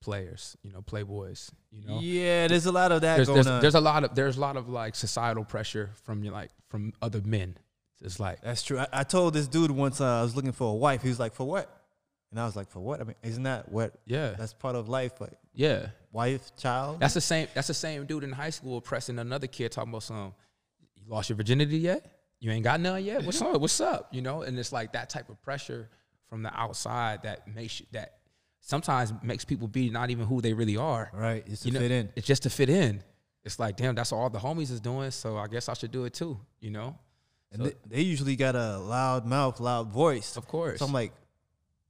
players. You know, playboys. You know, Yeah, there's a lot of that there's going there's, on. there's a lot of there's a lot of like societal pressure from you like from other men. It's like That's true. I, I told this dude once uh, I was looking for a wife. He was like, "For what?" And I was like, "For what?" I mean, isn't that what? yeah, That's part of life, like yeah. wife, child. That's the same. That's the same dude in high school pressing another kid talking about some. You lost your virginity yet? You ain't got none yet. What's [LAUGHS] up? What's up? You know, and it's like that type of pressure from the outside that makes you, that sometimes makes people be not even who they really are. right. It's to You know, fit in. It's just to fit in. It's like, damn, that's all the homies is doing, so I guess I should do it too. You know, And so- they, they usually got a loud mouth, loud voice. of course. So I'm like,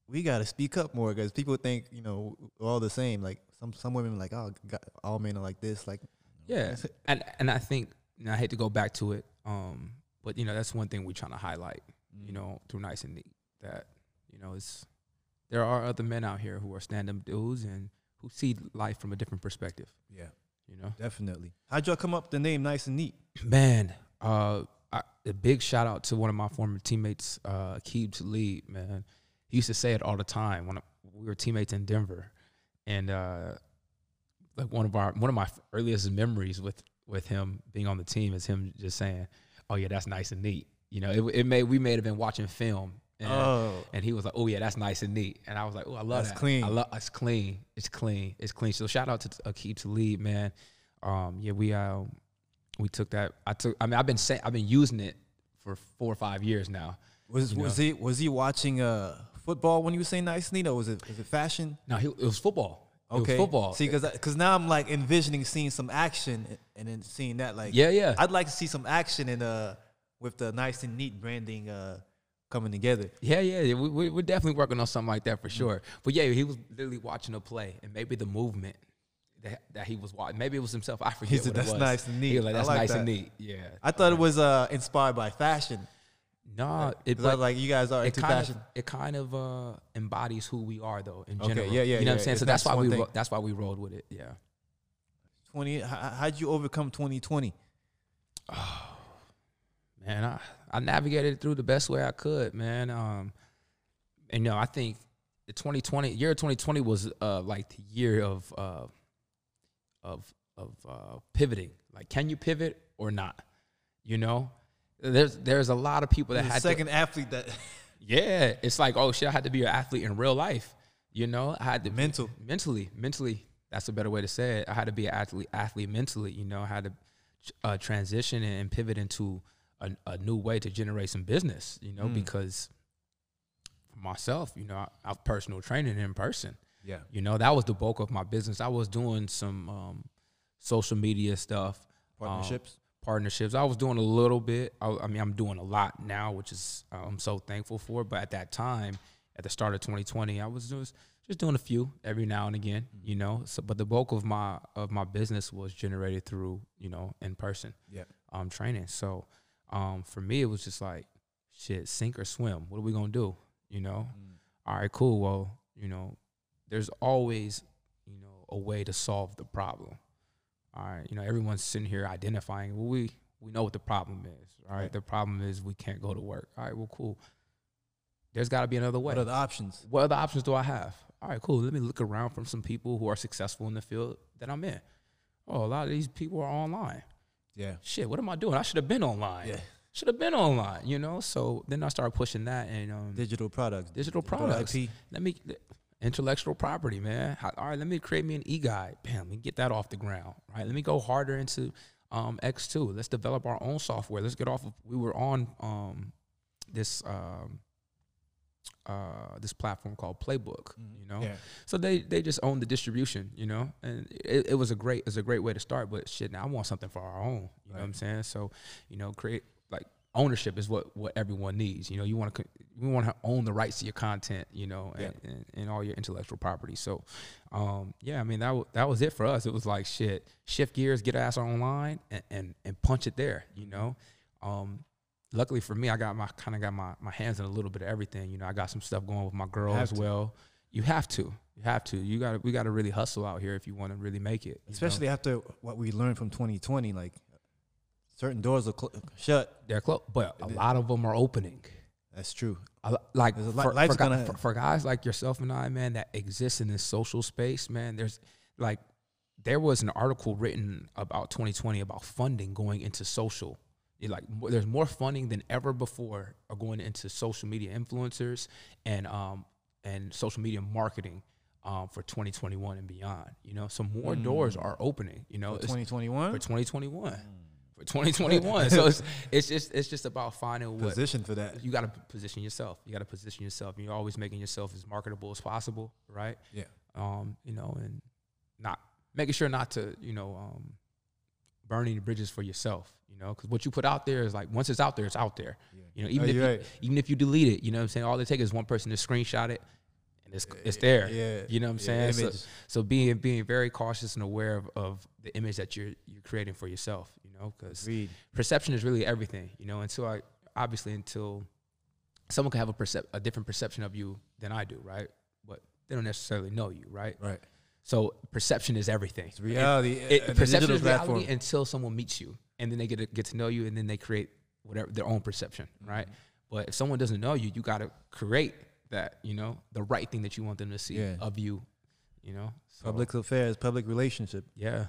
we got to speak up more because people think you know all the same. Like some some women are like, oh, God, all men are like this. Like, Yeah, and and I think and I hate to go back to it, um, but you know that's one thing we're trying to highlight. You know, through nice and neat that you know it's there are other men out here who are stand up dudes and who see life from a different perspective. yeah, You know, definitely. How'd y'all come up with the name Nice and Neat? [CLEARS THROAT] man, uh, I, a big shout out to one of my former teammates, uh, Aqib Talib. Man, he used to say it all the time when we were teammates in Denver, and uh, like one of our one of my earliest memories with with him being on the team is him just saying, "Oh yeah, that's nice and neat." You know, it, it may we may have been watching film. And, Oh, and he was like, "Oh yeah, that's nice and neat," and I was like, "Oh, I love That's that. clean. I love it's clean. It's clean. It's clean." So shout out to Akeem lead, man. Um, yeah, we uh, we took that. I took. I mean, I've been saying I've been using it for four or five years now. was was he was he watching uh football when you were saying Nice and Neat, or was it was it fashion? No, he, it was football. Okay, it was football. See, because because now I'm like envisioning seeing some action and then seeing that like yeah, yeah, I'd like to see some action in uh with the Nice and Neat branding uh coming together. yeah, yeah. yeah. We, we, we're definitely working on something like that for sure. But yeah, he was literally watching a play, and maybe the movement that, that he was watching, maybe it was himself. I forget. He said, what "That's nice and neat." He was like, "That's like nice that. and neat." Yeah. I thought it was uh inspired by fashion. No, it, Because but like you guys are it into kind fashion. of it kind of uh, embodies who we are though in Okay, general. yeah, yeah, You know what I'm saying? So that's why we ro- that's why we rolled with it. Yeah. Twenty. How, how'd you overcome 2020? Oh, [SIGHS] man, I, I navigated through the best way I could, man. Um, and you know, I think the 2020 year 2020 was uh like the year of uh of of uh pivoting. Like, can you pivot or not? You know, there's there's a lot of people that The had second to, athlete that [LAUGHS] yeah. It's like, oh shit, I had to be an athlete in real life. You know, I had to Mental. mentally, mentally, that's a better way to say it. I had to be an athlete, athlete mentally. You know, I had to uh, transition and pivot into a, a, new way to generate some business. You know, Mm. because for myself, you know, I, I've personal training in person. Yeah. You know, that was the bulk of my business. I was doing some um, social media stuff, Partnerships. Partnerships. I was doing a little bit. I, I mean, I'm doing a lot now, which is uh, I'm so thankful for. But at that time, at the start of 2020, I was just just doing a few every now and again. You know, so but the bulk of my of my business was generated through you know in person yeah. um, training. So um, for me, it was just like shit, sink or swim. What are we gonna do? You know, all right, cool. Well, you know, there's always you know a way to solve the problem. All right, you know, everyone's sitting here identifying. Well, we we know what the problem is. All right, Right. the problem is we can't go to work. All right, well, cool. There's got to be another way. What are the options? What other options do I have? All right, cool. Let me look around from some people who are successful in the field that I'm in. Oh, a lot of these people are online. Yeah. Shit, what am I doing? I should have been online. Yeah. Should have been online, you know? So then I started pushing that and um, Digital products. digital products. IP. Let me, intellectual property, man. All right, let me create me an e guide. Bam, let me get that off the ground. Right, let me go harder into um, X2. Let's develop our own software. Let's get off of, we were on um, this. Um, uh, this platform called Playbook, you know, Yeah. so they they just own the distribution, you know, and it, it was a great it's a great way to start. But shit, now I want something for our own. You know what I'm saying? So, you know, create like ownership is what what everyone needs. You know, you want to we want to own the rights to your content, you know, and, and, and all your intellectual property. So, um, yeah, I mean that w- that was it for us. It was like shit, shift gears, get ass online, and and, and punch it there. You know. Um, luckily for me, I got my kind of got my, my hands in a little bit of everything. You know, I got some stuff going with my girl as well. You have to. You have to. You got to. We got to really hustle out here if you want to really make it. you know? Especially after what we learned from 2020, like certain doors are cl- shut. they're closed, but a lot of them are opening. That's true. Lo- Like There's a li- for, for, for, for guys like yourself and I, man, that exist in this social space, man. There's like there was an article written about 2020 about funding going into social. It like there's more funding than ever before are going into social media influencers and um and social media marketing um for 2021 and beyond. You know, so more doors are opening. You know, For 2021, for 2021 for 2021. so it's [LAUGHS] it's just it's just about finding what position for that. you got to position yourself. You got to position yourself. You're always making yourself as marketable as possible, right? Yeah. Um, you know, and not making sure not to, you know, um, burning the bridges for yourself. You know, because what you put out there is like once it's out there, it's out there. Yeah. You know, even Oh, if you, right. even if you delete it, you know what I'm saying. All it takes is one person to screenshot it, and it's it's there. Yeah. You know what I'm saying? So, so being being very cautious and aware of, of the image that you're you're creating for yourself. You know, because perception is really everything, you know. Until I obviously until someone can have a percep- a different perception of you than I do, right? But they don't necessarily know you, right? Right. So perception is everything. It's reality. It, uh, the perception is reality platform. until someone meets you, and then they get to, get to know you, and then they create whatever their own perception, right? Mm-hmm. But if someone doesn't know you, you got to create that, you know, the right thing that you want them to see Yeah. of you, you know. So, Public affairs, public relationship. yeah,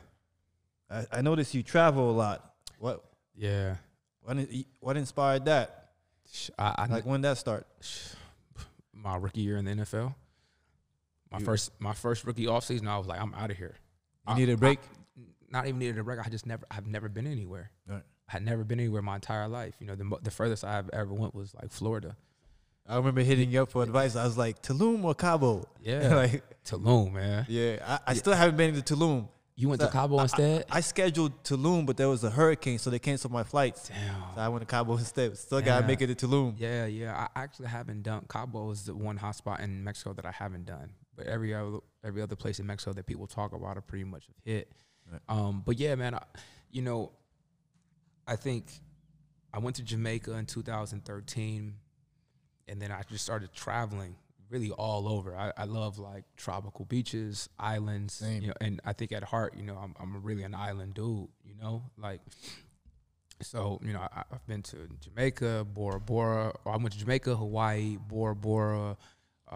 I, I noticed you travel a lot. What yeah. what, what inspired that? I, I Like when that start? my rookie year in the NFL. My You- first my first rookie offseason, I was like, I'm out of here. You I- need a break. I- not even needed a break. I just never I've never been anywhere. Right. I had never been anywhere my entire life. You know, the the furthest I've ever went was like Florida. I remember hitting you up for advice. I was like Tulum or Cabo. [LAUGHS] Yeah. like Tulum, man. yeah, I, I still haven't been to Tulum. You went So to Cabo I- instead? I scheduled Tulum, but there was a hurricane, so they canceled my flights. Damn. So I went to Cabo instead. Still gotta make it to Tulum. Yeah, yeah. I actually haven't done Cabo is the one hotspot in Mexico that I haven't done. But every other every other place in Mexico that people talk about are pretty much hit. Right. Um, but yeah, man, I, you know, I think I went to Jamaica in 2013, and then I just started traveling really all over. I, I love like tropical beaches, islands, Same. you know, and I think at heart, you know, I'm I'm really an island dude. You know, like so, you know, I, I've been to Jamaica, Bora Bora. Or I went to Jamaica, Hawaii, Bora Bora. Uh,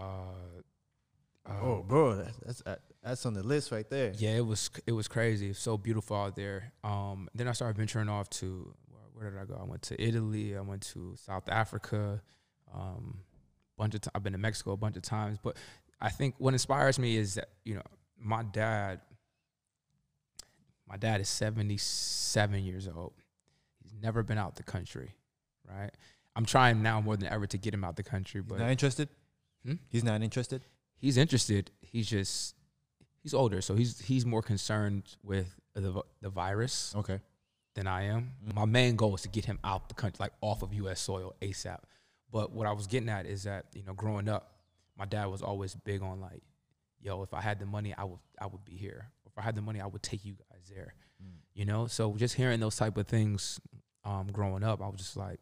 uh, Oh, bro, that's that's, uh, that's on the list right there. yeah, it was it was crazy. It's so beautiful out there. Um, then I started venturing off to where, where did I go? I went to Italy. I went to South Africa. Um, bunch of t- I've been to Mexico a bunch of times. But I think what inspires me is that you know my dad My dad is 77 years old. He's never been out the country, right? I'm trying now more than ever to get him out the country, but not interested. Hmm? He's not interested. he's interested. He's just he's older, so he's he's more concerned with the the virus Okay. than I am. Mhm. My main goal is to get him out the country, like off of U.S. soil ASAP. But what I was getting at is that you know, growing up, my dad was always big on like, yo, if I had the money, I would I would be here. If I had the money, I would take you guys there. Mm. You know, so just hearing those type of things, um, growing up, I was just like,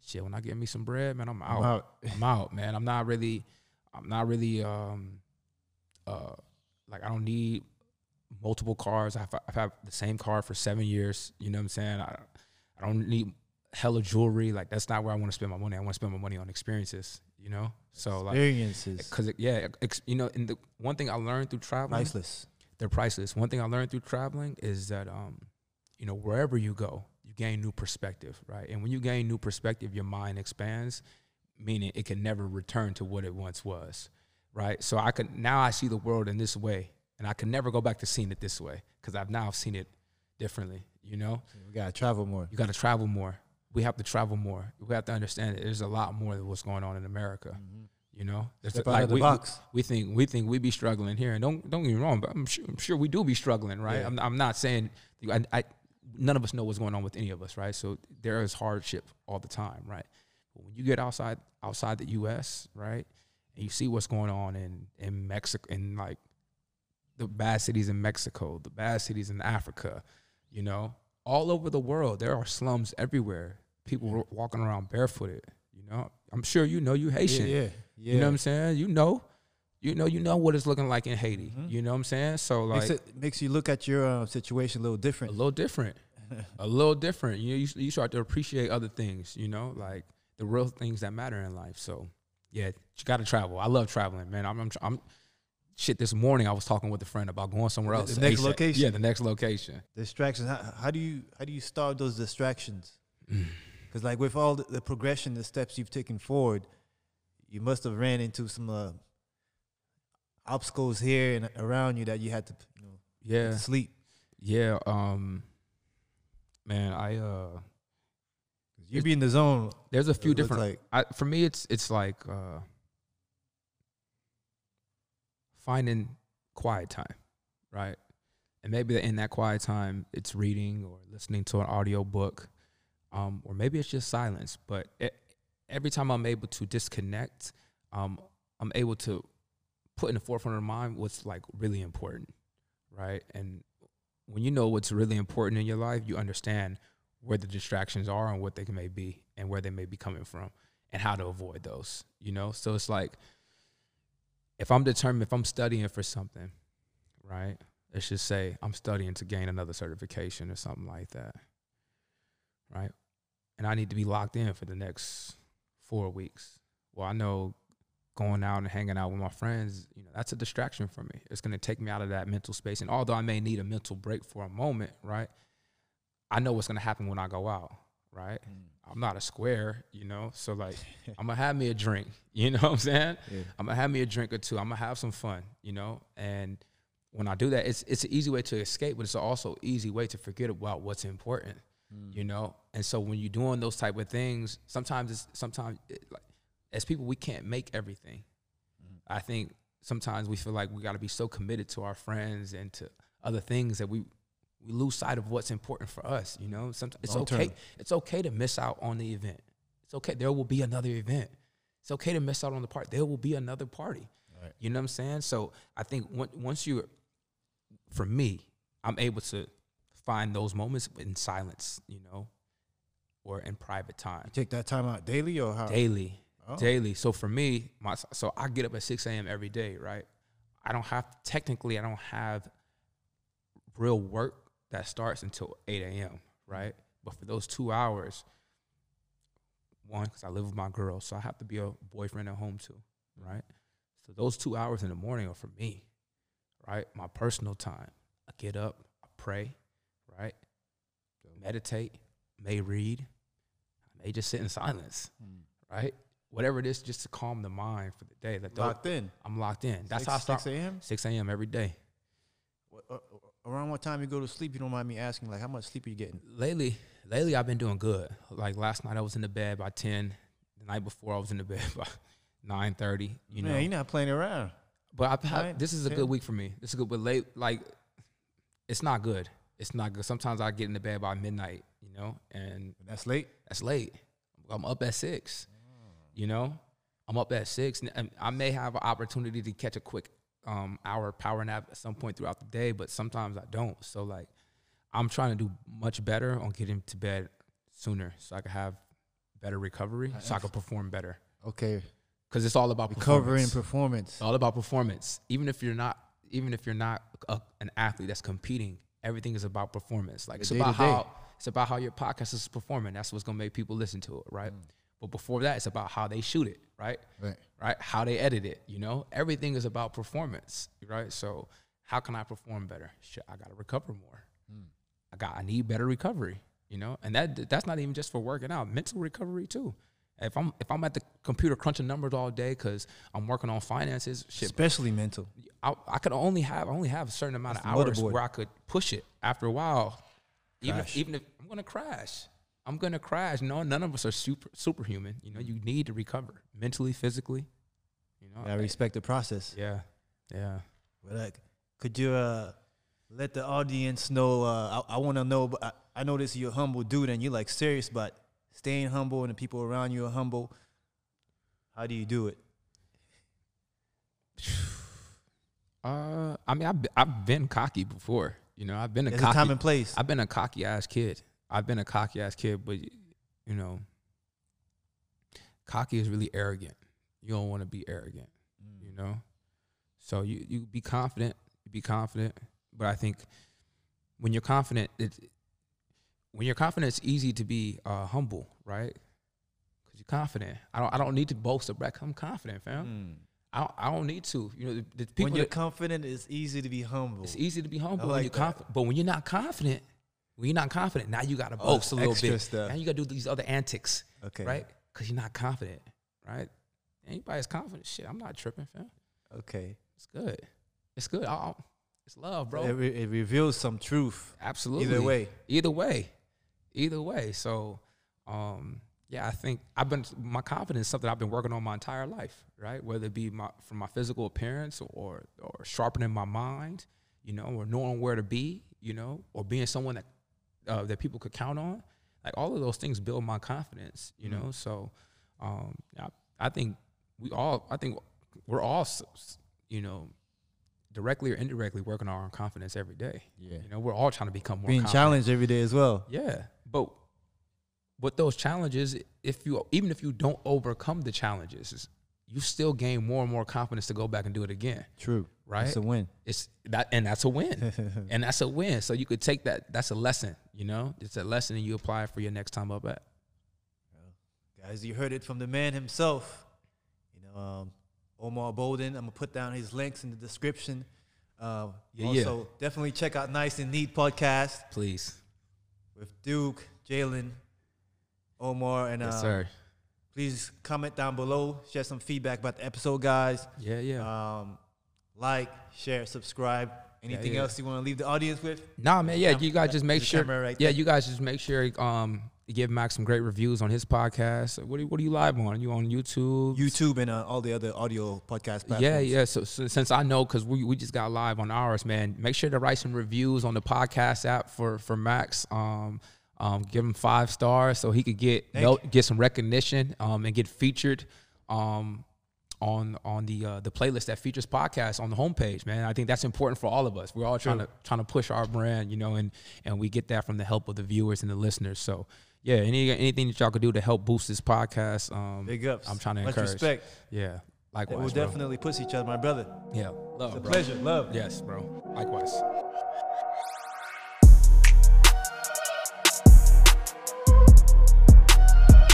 shit. When I get me some bread, man, I'm out. I'm out. I'm out, man. I'm not really, I'm not really, um, uh, like I don't need multiple cars. I've, I've had the same car for seven years. You know what I'm saying? I, I don't need hella jewelry. Like that's not where I want to spend my money. I want to spend my money on experiences. You know, so like, Experiences. cause yeah, ex, you know, and the one thing I learned through traveling, Priceless. they're priceless. One thing I learned through traveling is that um, you know, wherever you go, you gain new perspective, right? And when you gain new perspective, your mind expands, meaning it can never return to what it once was, right? So I could now I see the world in this way, and I can never go back to seeing it this way because I've now seen it differently. You know, We gotta travel more. you got to travel more. We have to travel more. We have to understand that there's a lot more than what's going on in America. Mm-hmm. You know, There's Step a- out of the we, box. we think we think we be struggling here, and don't don't get me wrong, but I'm sure, I'm sure we do be struggling, right? Yeah. I'm, I'm not saying I, I none of us know what's going on with any of us, right? So there is hardship all the time, right? But when you get outside outside the U.S., right, and you see what's going on in in Mexico, in like the bad cities in Mexico, the bad cities in Africa, you know, all over the world, there are slums everywhere. People wa- walking around barefooted. You know, I'm sure you know you Haitian. Yeah, yeah, yeah. You know what I'm saying? You know, you know, you know what it's looking like in Haiti. Mhm. You know what I'm saying? So like makes it makes you look at your uh, situation a little different. a little different, [LAUGHS] a little different. You you you start to appreciate other things. You know, like the real things that matter in life. So yeah, you got to travel. I love traveling, man. I'm, I'm I'm shit. This morning I was talking with a friend about going somewhere else. the next ASAP. location. Yeah, the next location. Distractions. How, how do you how do you start those distractions? Because like with all the, the progression, the steps you've taken forward, you must have ran into some uh, obstacles here and around you that you had to you know Yeah, sleep. yeah. Um, man, I uh, You be in the zone. there's a few different like I, for me, it's it's like uh, finding quiet time, right? And maybe in that quiet time, it's reading or listening to an audio book, um, or maybe it's just silence. But e every time I'm able to disconnect, um, I'm able to put in the forefront of mind what's like really important, right? And when you know what's really important in your life, you understand where the distractions are and what they may be and where they may be coming from and how to avoid those, you know? So it's like if I'm determined, if I'm studying for something, right? Let's just say I'm studying to gain another certification or something like that, right? And I need to be locked in for the next four weeks. Well, I know going out and hanging out with my friends, you know, that's a distraction for me. It's going to take me out of that mental space. And although I may need a mental break for a moment, right? I know what's going to happen when I go out, right? Mm. I'm not a square, you know. So like, [LAUGHS] I'm gonna have me a drink. [LAUGHS] You know what I'm saying? Yeah. I'm gonna have me a drink or two. I'm gonna have some fun, you know. And when I do that, it's it's an easy way to escape, but it's also easy way to forget about what's important, Mm. you know. And so when you're doing those type of things, sometimes it's sometimes it, like as people we can't make everything. Mm. I think sometimes we feel like we got to be so committed to our friends and to other things that we we lose sight of what's important for us. You know, sometimes it's Long okay. term. It's okay to miss out on the event. It's okay. There will be another event. It's okay to miss out on the part. There will be another party. Right. You know what I'm saying? So I think once you, for me, I'm able to find those moments in silence. You know, or in private time, Take that time out daily or how? daily Oh. daily. So for me, my so I get up at six a.m. every day, right? I don't have technically I don't have real work that starts until eight a.m. Right? But for those two hours, one because I live with my girl, so I have to be a boyfriend at home too, right? So those two hours in the morning are for me, right? My personal time. I get up, I pray, right? Meditate, may read, I may just sit in silence Hmm. right? Whatever it is, just to calm the mind for the day. That Locked in. I'm locked in. That's Six- how I start. 6 a.m. 6 a.m. every day. What, uh, around what time you go to sleep? You don't mind me asking, like how much sleep are you getting? lately, lately I've been doing good. Like last night I was in the bed by ten. The night before I was in the [LAUGHS] bed by nine thirty. You know, Man, you're not playing around. But had, Nine, this is a good week for me. This is good, but late like it's not good. It's not good. Sometimes I get in the bed by midnight, you know, and That's late. that's late. I'm up at six. You know, I'm up at six, and- and I may have an opportunity to catch a quick um, hour power nap at some point throughout the day, but sometimes I don't. So like, I'm trying to do much better on getting to bed sooner, so I can have better recovery, so I can perform better. Okay, Because it's all about recovering performance. performance. It's all about performance. Even if you're not, even if you're not a, an athlete that's competing, everything is about performance. Like it's about how it's about how your podcast is performing. That's what's gonna make people listen to it, right? Mm. But before that, it's about how they shoot it, right? Right. Right? How they edit it. You know, everything is about performance, right? So how can I perform better? Shit, I gotta recover more. Mm. I got I need better recovery, you know, and that that's not even just for working out, mental recovery too. If I'm if I'm at the computer crunching numbers all day because I'm working on finances, shit, Especially mental. I, I could only have I only have a certain amount That's of hours motherboard. where I could push it. After a while, even if, even if I'm gonna crash, I'm gonna crash. No, none of us are super superhuman. You know, you need to recover mentally, physically. You know, I respect the process. yeah, yeah. But like, could you uh, let the audience know? Uh, I, I want to know. But I, I notice you're a humble dude, and you're like serious, but staying humble, and the people around you are humble. How do you do it? [SIGHS] Uh, I mean, I've been, I've been cocky before. You know, I've been a There's a cocky. time and place. I've been a cocky ass kid. I've been a cocky ass kid, but you know, cocky is really arrogant. You don't want to be arrogant, Mm. you know. So you you be confident, you be confident. But I think when you're confident, it's when you're confident, it's easy to be uh, humble, right? Because you're confident. I don't I don't need to boast or brag. I'm confident, fam. Mm. I don't, I don't need to. You know, the, the people When you're that- confident, it's easy to be humble. it's easy to be humble like when you're confident. But when you're not confident, when you're not confident, now you got to boast a little bit. stuff. Now you got to do these other antics, Okay. right? Because you're not confident, right? Anybody's confident, shit, I'm not tripping, fam. Okay. It's good. It's good. i i it's love, bro. It, re- it reveals some truth. Absolutely. Either way. Either way. Either way. So, um, yeah, I think I've been my confidence is something I've been working on my entire life, right? Whether it be my from my physical appearance or or sharpening my mind, you know, or knowing where to be, you know, or being someone that uh, that people could count on. Like all of those things build my confidence, you know. So, um, I, I think we all, I think we're all, you know, directly or indirectly working on our confidence every day. Yeah. You know, we're all trying to become more Being confident. challenged every day as well. Yeah, but with those challenges, if you even if you don't overcome the challenges, you still gain more and more confidence to go back and do it again. True. Right? It's a win. It's that, and that's a win, [LAUGHS] and that's a win. So you could take that. That's a lesson. You know, it's a lesson, and you apply it for your next time up at. Guys, you heard it from the man himself. You know, um, Omar Bolden. I'm gonna put down his links in the description. Uh, Yeah, yeah. also, definitely check out Nice and Neat podcast Please, with Duke, Jalen, Omar, and uh, yes, sir. please comment down below. Share some feedback about the episode, guys. Yeah, yeah. Um, like, share, subscribe. Anything yeah. else you want to leave the audience with? Nah, man. Yeah, you guys just make sure. right yeah, you guys just make sure. Um, you give Max some great reviews on his podcast. What are, what are you live on? Are you on YouTube? YouTube and uh, all the other audio podcast platforms. Yeah, yeah. So, so since I know, because we, we just got live on ours, man, make sure to write some reviews on the podcast app for for Max. Um, um, give him five stars so he could get no, get some recognition. Um, and get featured. Um, on on the uh, the playlist that features podcasts on the homepage, man. I think that's important for all of us. We're all trying to trying to push our brand, you know, and and we get that from the help of the viewers and the listeners. So yeah, any anything that y'all could do to help boost this podcast, um, Big ups. I'm trying to Much encourage. respect. Yeah, likewise. We'll bro. definitely push each other, my brother. Yeah, love, It's a bro. pleasure. Love. Yes, bro. Likewise.